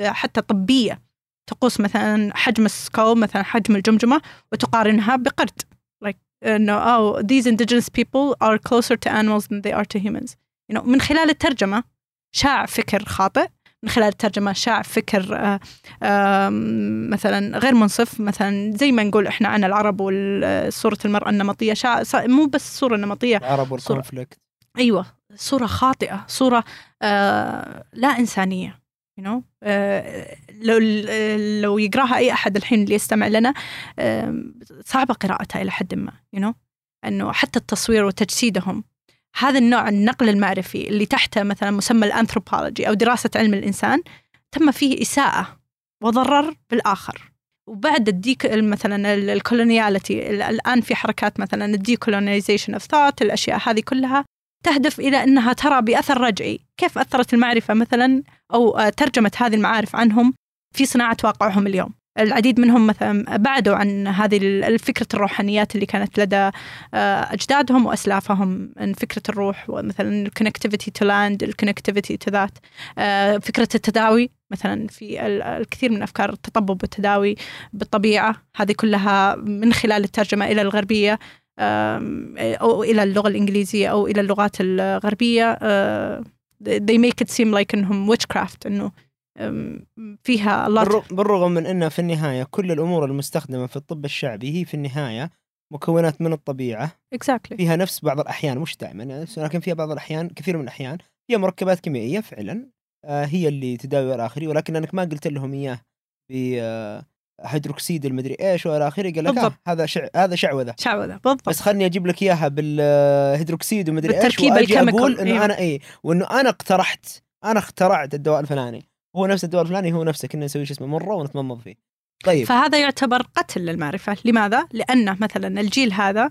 حتى طبية تقيس مثلا حجم ال skull مثلا حجم الجمجمة وتقارنها بقرد. Like إنه oh these indigenous people are closer to animals than they are to humans. You know من خلال الترجمة شاع فكر خاطئ من خلال الترجمه شاع فكر آه، مثلا غير منصف مثلا زي ما نقول إحنا عن العرب وصوره المرأة النمطية. شاع مو بس الصورة النمطيه العرب وال conflict أيوه صورة خاطئة صورة آه لا إنسانية you know آه لو لو يقراها أي أحد الحين اللي يستمع لنا آه صعبة قراءتها إلى حد ما you know إنه حتى التصوير وتجسيدهم هذا النوع النقل المعرفي اللي تحته مثلا مسمى الأنثروبولوجي أو دراسة علم الإنسان تم فيه إساءة وضرر بالآخر. وبعد ال dec مثلا ال coloniality الآن في حركات مثلا ال decolonization of thought الأشياء هذه كلها تهدف إلى إنها ترى بأثر رجعي، كيف أثرت المعرفة مثلا؟ أو آه، ترجمت هذه المعارف عنهم في صناعة واقعهم اليوم. العديد منهم مثلا بعدوا عن هذه ال- فكره الروحانيات اللي كانت لدى آه، أجدادهم وأسلافهم عن فكرة الروح ومثلا ال connectivity to land، ال connectivity to that، فكرة التداوي مثلا في ال- الكثير من أفكار التطبب والتداوي بالطبيعة، هذه كلها من خلال الترجمة إلى الغربية آم، أو إلى اللغة الإنجليزية أو إلى اللغات الغربية آه، they make it seem like إنهم witchcraft أم، فيها الله بالرغ- بالرغم من أن في النهاية كل الأمور المستخدمة في الطب الشعبي هي في النهاية مكونات من الطبيعة. اكزاكتلي فيها نفس بعض الأحيان مش دائما لكن فيها بعض الأحيان كثير من الأحيان. هي مركبات كيميائية فعلا آه، هي اللي تداوي إلى آخره ولكن أنك ما قلت لهم إياه آه، هيدروكسيد المدري إيش وإلى آخره قال لك. آه هذا شع... هذا شعوذة. شعوذة بالضبط. بس خلني أجيب لك إياها بالهيدروكسيد ومدري إيش وأجي ال chemical. أقول إنه. أنا اي وإنه أنا اقترحت أنا اخترعت الدواء الفلاني. هو نفس الدواء الفلاني هو نفسه كنا نسوي شيء اسمه مرة ونتمضمض فيه. طيب. فهذا يعتبر قتل للمعرفة لماذا؟ لأن مثلا الجيل هذا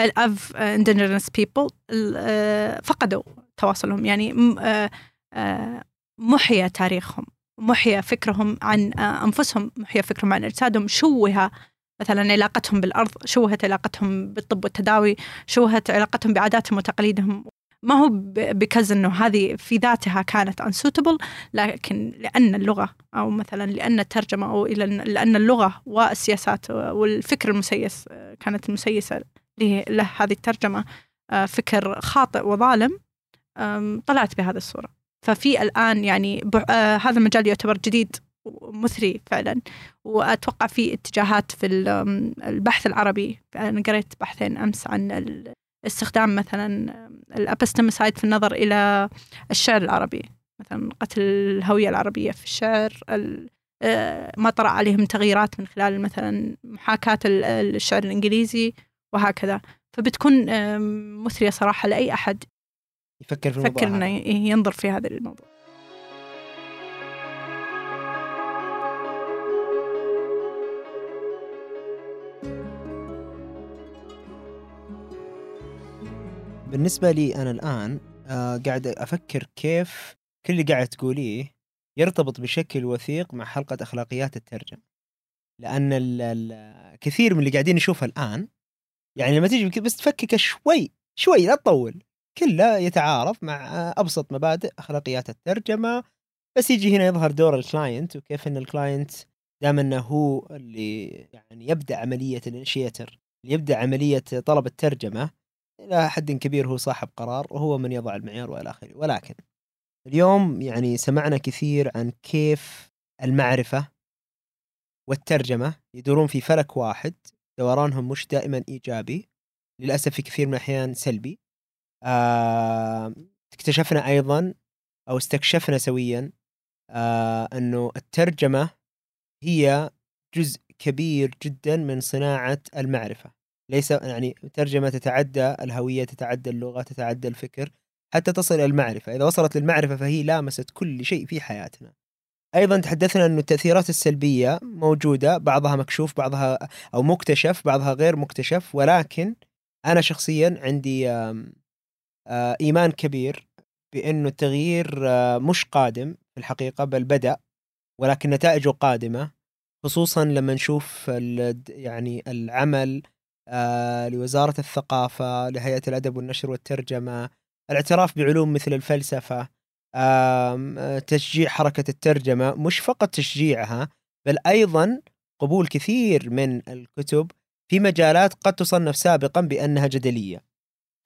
الأف of indigenous people ال- آه، فقدوا تواصلهم. يعني آه، آه، محيا تاريخهم محيا فكرهم عن آه، أنفسهم محيا فكرهم عن أجسادهم شوه مثلا علاقتهم بالأرض شوهت علاقتهم بالطب والتداوي شوهت علاقتهم بعاداتهم وتقاليدهم. ما هو بكز إنه هذه في ذاتها كانت unsuitable لكن لأن اللغة أو مثلا لأن الترجمة أو لأن اللغة والسياسات والفكر المسيس كانت المسيسه له هذه الترجمة آه، فكر خاطئ وظالم طلعت بهذه الصورة. ففي الآن يعني آه، هذا المجال يعتبر جديد ومثري فعلا. وأتوقع في اتجاهات في البحث العربي. أنا قريت بحثين أمس عن استخدام مثلا الابستمسايد في النظر إلى الشعر العربي مثلا قتل الهوية العربية في الشعر ال- آه، ما طرأ عليهم تغييرات من خلال مثلا محاكاة ال- الشعر الإنجليزي وهكذا. فبتكون آم، مثرية صراحة لأي أحد يفكر في الموضوع يفكر ي- ينظر في هذا الموضوع. بالنسبة لي أنا الآن آه قاعد أفكر كيف كل اللي قاعد تقوليه يرتبط بشكل وثيق مع حلقة أخلاقيات الترجمة. لأن ال ال كثير من اللي قاعدين نشوفه الآن يعني لما تيجي بس تفكك شوي شوي لا تطول كله يتعارض مع أبسط مبادئ أخلاقيات الترجمة. بس يجي هنا يظهر دور ال client وكيف أن ال client دام أنه هو اللي يعني يبدأ عملية ال initiator اللي يبدأ عملية طلب الترجمة. إلى حد كبير هو صاحب قرار وهو من يضع المعيار وإلى آخره. ولكن اليوم يعني سمعنا كثير عن كيف المعرفة والترجمة يدورون في فلك واحد دورانهم مش دائما إيجابي للأسف في كثير من الأحيان سلبي. آه اكتشفنا أيضا أو استكشفنا سويا آه أنه الترجمة هي جزء كبير جدا من صناعة المعرفة. ليس يعني ترجمة تتعدى الهوية تتعدى اللغة تتعدى الفكر حتى تصل إلى المعرفة. إذا وصلت للمعرفة فهي لامست كل شيء في حياتنا. أيضا تحدثنا أن التأثيرات السلبية موجودة بعضها مكشوف بعضها أو مكتشف بعضها غير مكتشف ولكن أنا شخصيا عندي آه، إيمان كبير بأنه التغيير آه، مش قادم في الحقيقة بل بدأ ولكن نتائجه قادمة خصوصا لما نشوف يعني العمل لوزارة الثقافة لهيئة الأدب والنشر والترجمة الاعتراف بعلوم مثل الفلسفة آه، تشجيع حركة الترجمة. مش فقط تشجيعها بل أيضا قبول كثير من الكتب في مجالات قد تصنف سابقا بأنها جدلية.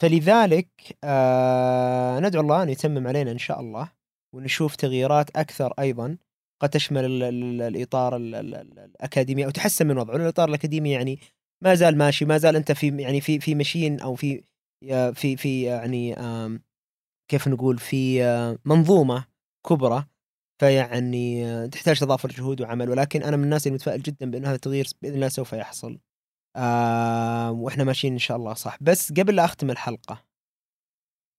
فلذلك آه، ندعو الله أن يتمم علينا إن شاء الله ونشوف تغييرات أكثر أيضا قد تشمل ال- ال- الإطار ال- ال- ال- الأكاديمي أو تحسن من وضعه. الإطار الأكاديمي يعني ما زال ماشي ما زال أنت في يعني في في مشين أو في في في يعني كيف نقول في آه، منظومة كبرى فيعني آه، تحتاج تضافر جهود وعمل. ولكن أنا من الناس المتفائل جدا بان هذا التغيير بإذن الله سوف يحصل. وإحنا ماشيين إن شاء الله صح. بس قبل لا أختم الحلقة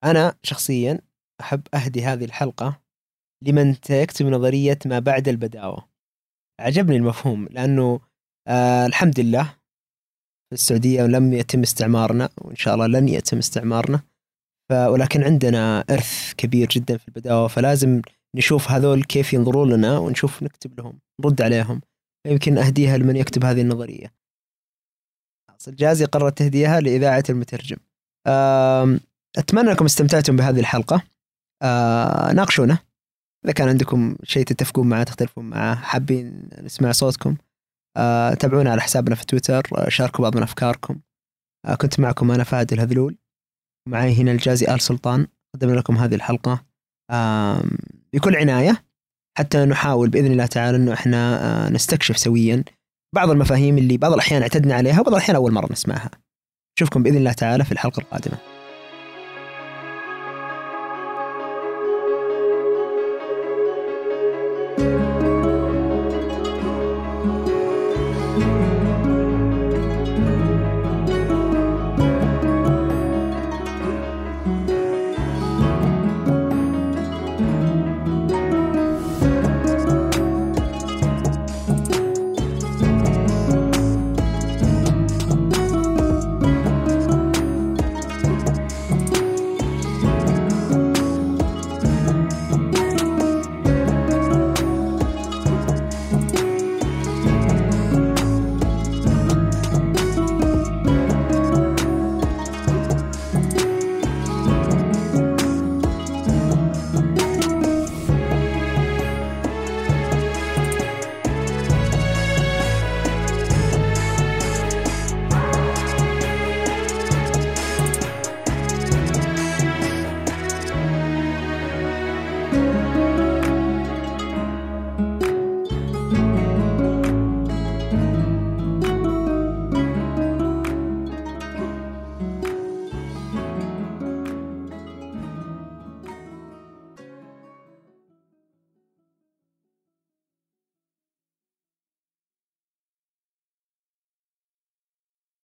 أنا شخصيا أحب أهدي هذه الحلقة لمن يكتب نظريه ما بعد البداوة. عجبني المفهوم لأنه آه الحمد لله في السعودية لم يتم استعمارنا وإن شاء الله لن يتم استعمارنا. ولكن عندنا إرث كبير جدا في البداوة فلازم نشوف هذول كيف ينظرون لنا ونشوف نكتب لهم نرد عليهم. يمكن أهديها لمن يكتب هذه النظرية. الجازي قررت تهديها لإذاعة المترجم. أتمنى أنكم استمتعتم بهذه الحلقة. ناقشونا. إذا كان عندكم شيء تتفقون معه تختلفون معه حابين نسمع صوتكم تابعونا على حسابنا في تويتر آه، شاركوا بعض من أفكاركم آه، كنت معكم أنا فهد الهذلول معي هنا الجازي آل سلطان قدمنا لكم هذه الحلقة بكل عناية حتى نحاول بإذن الله تعالى إنه إحنا آه، نستكشف سويا بعض المفاهيم اللي بعض الأحيان اعتدنا عليها وبعض الأحيان أول مرة نسمعها. نشوفكم بإذن الله تعالى في الحلقة القادمة.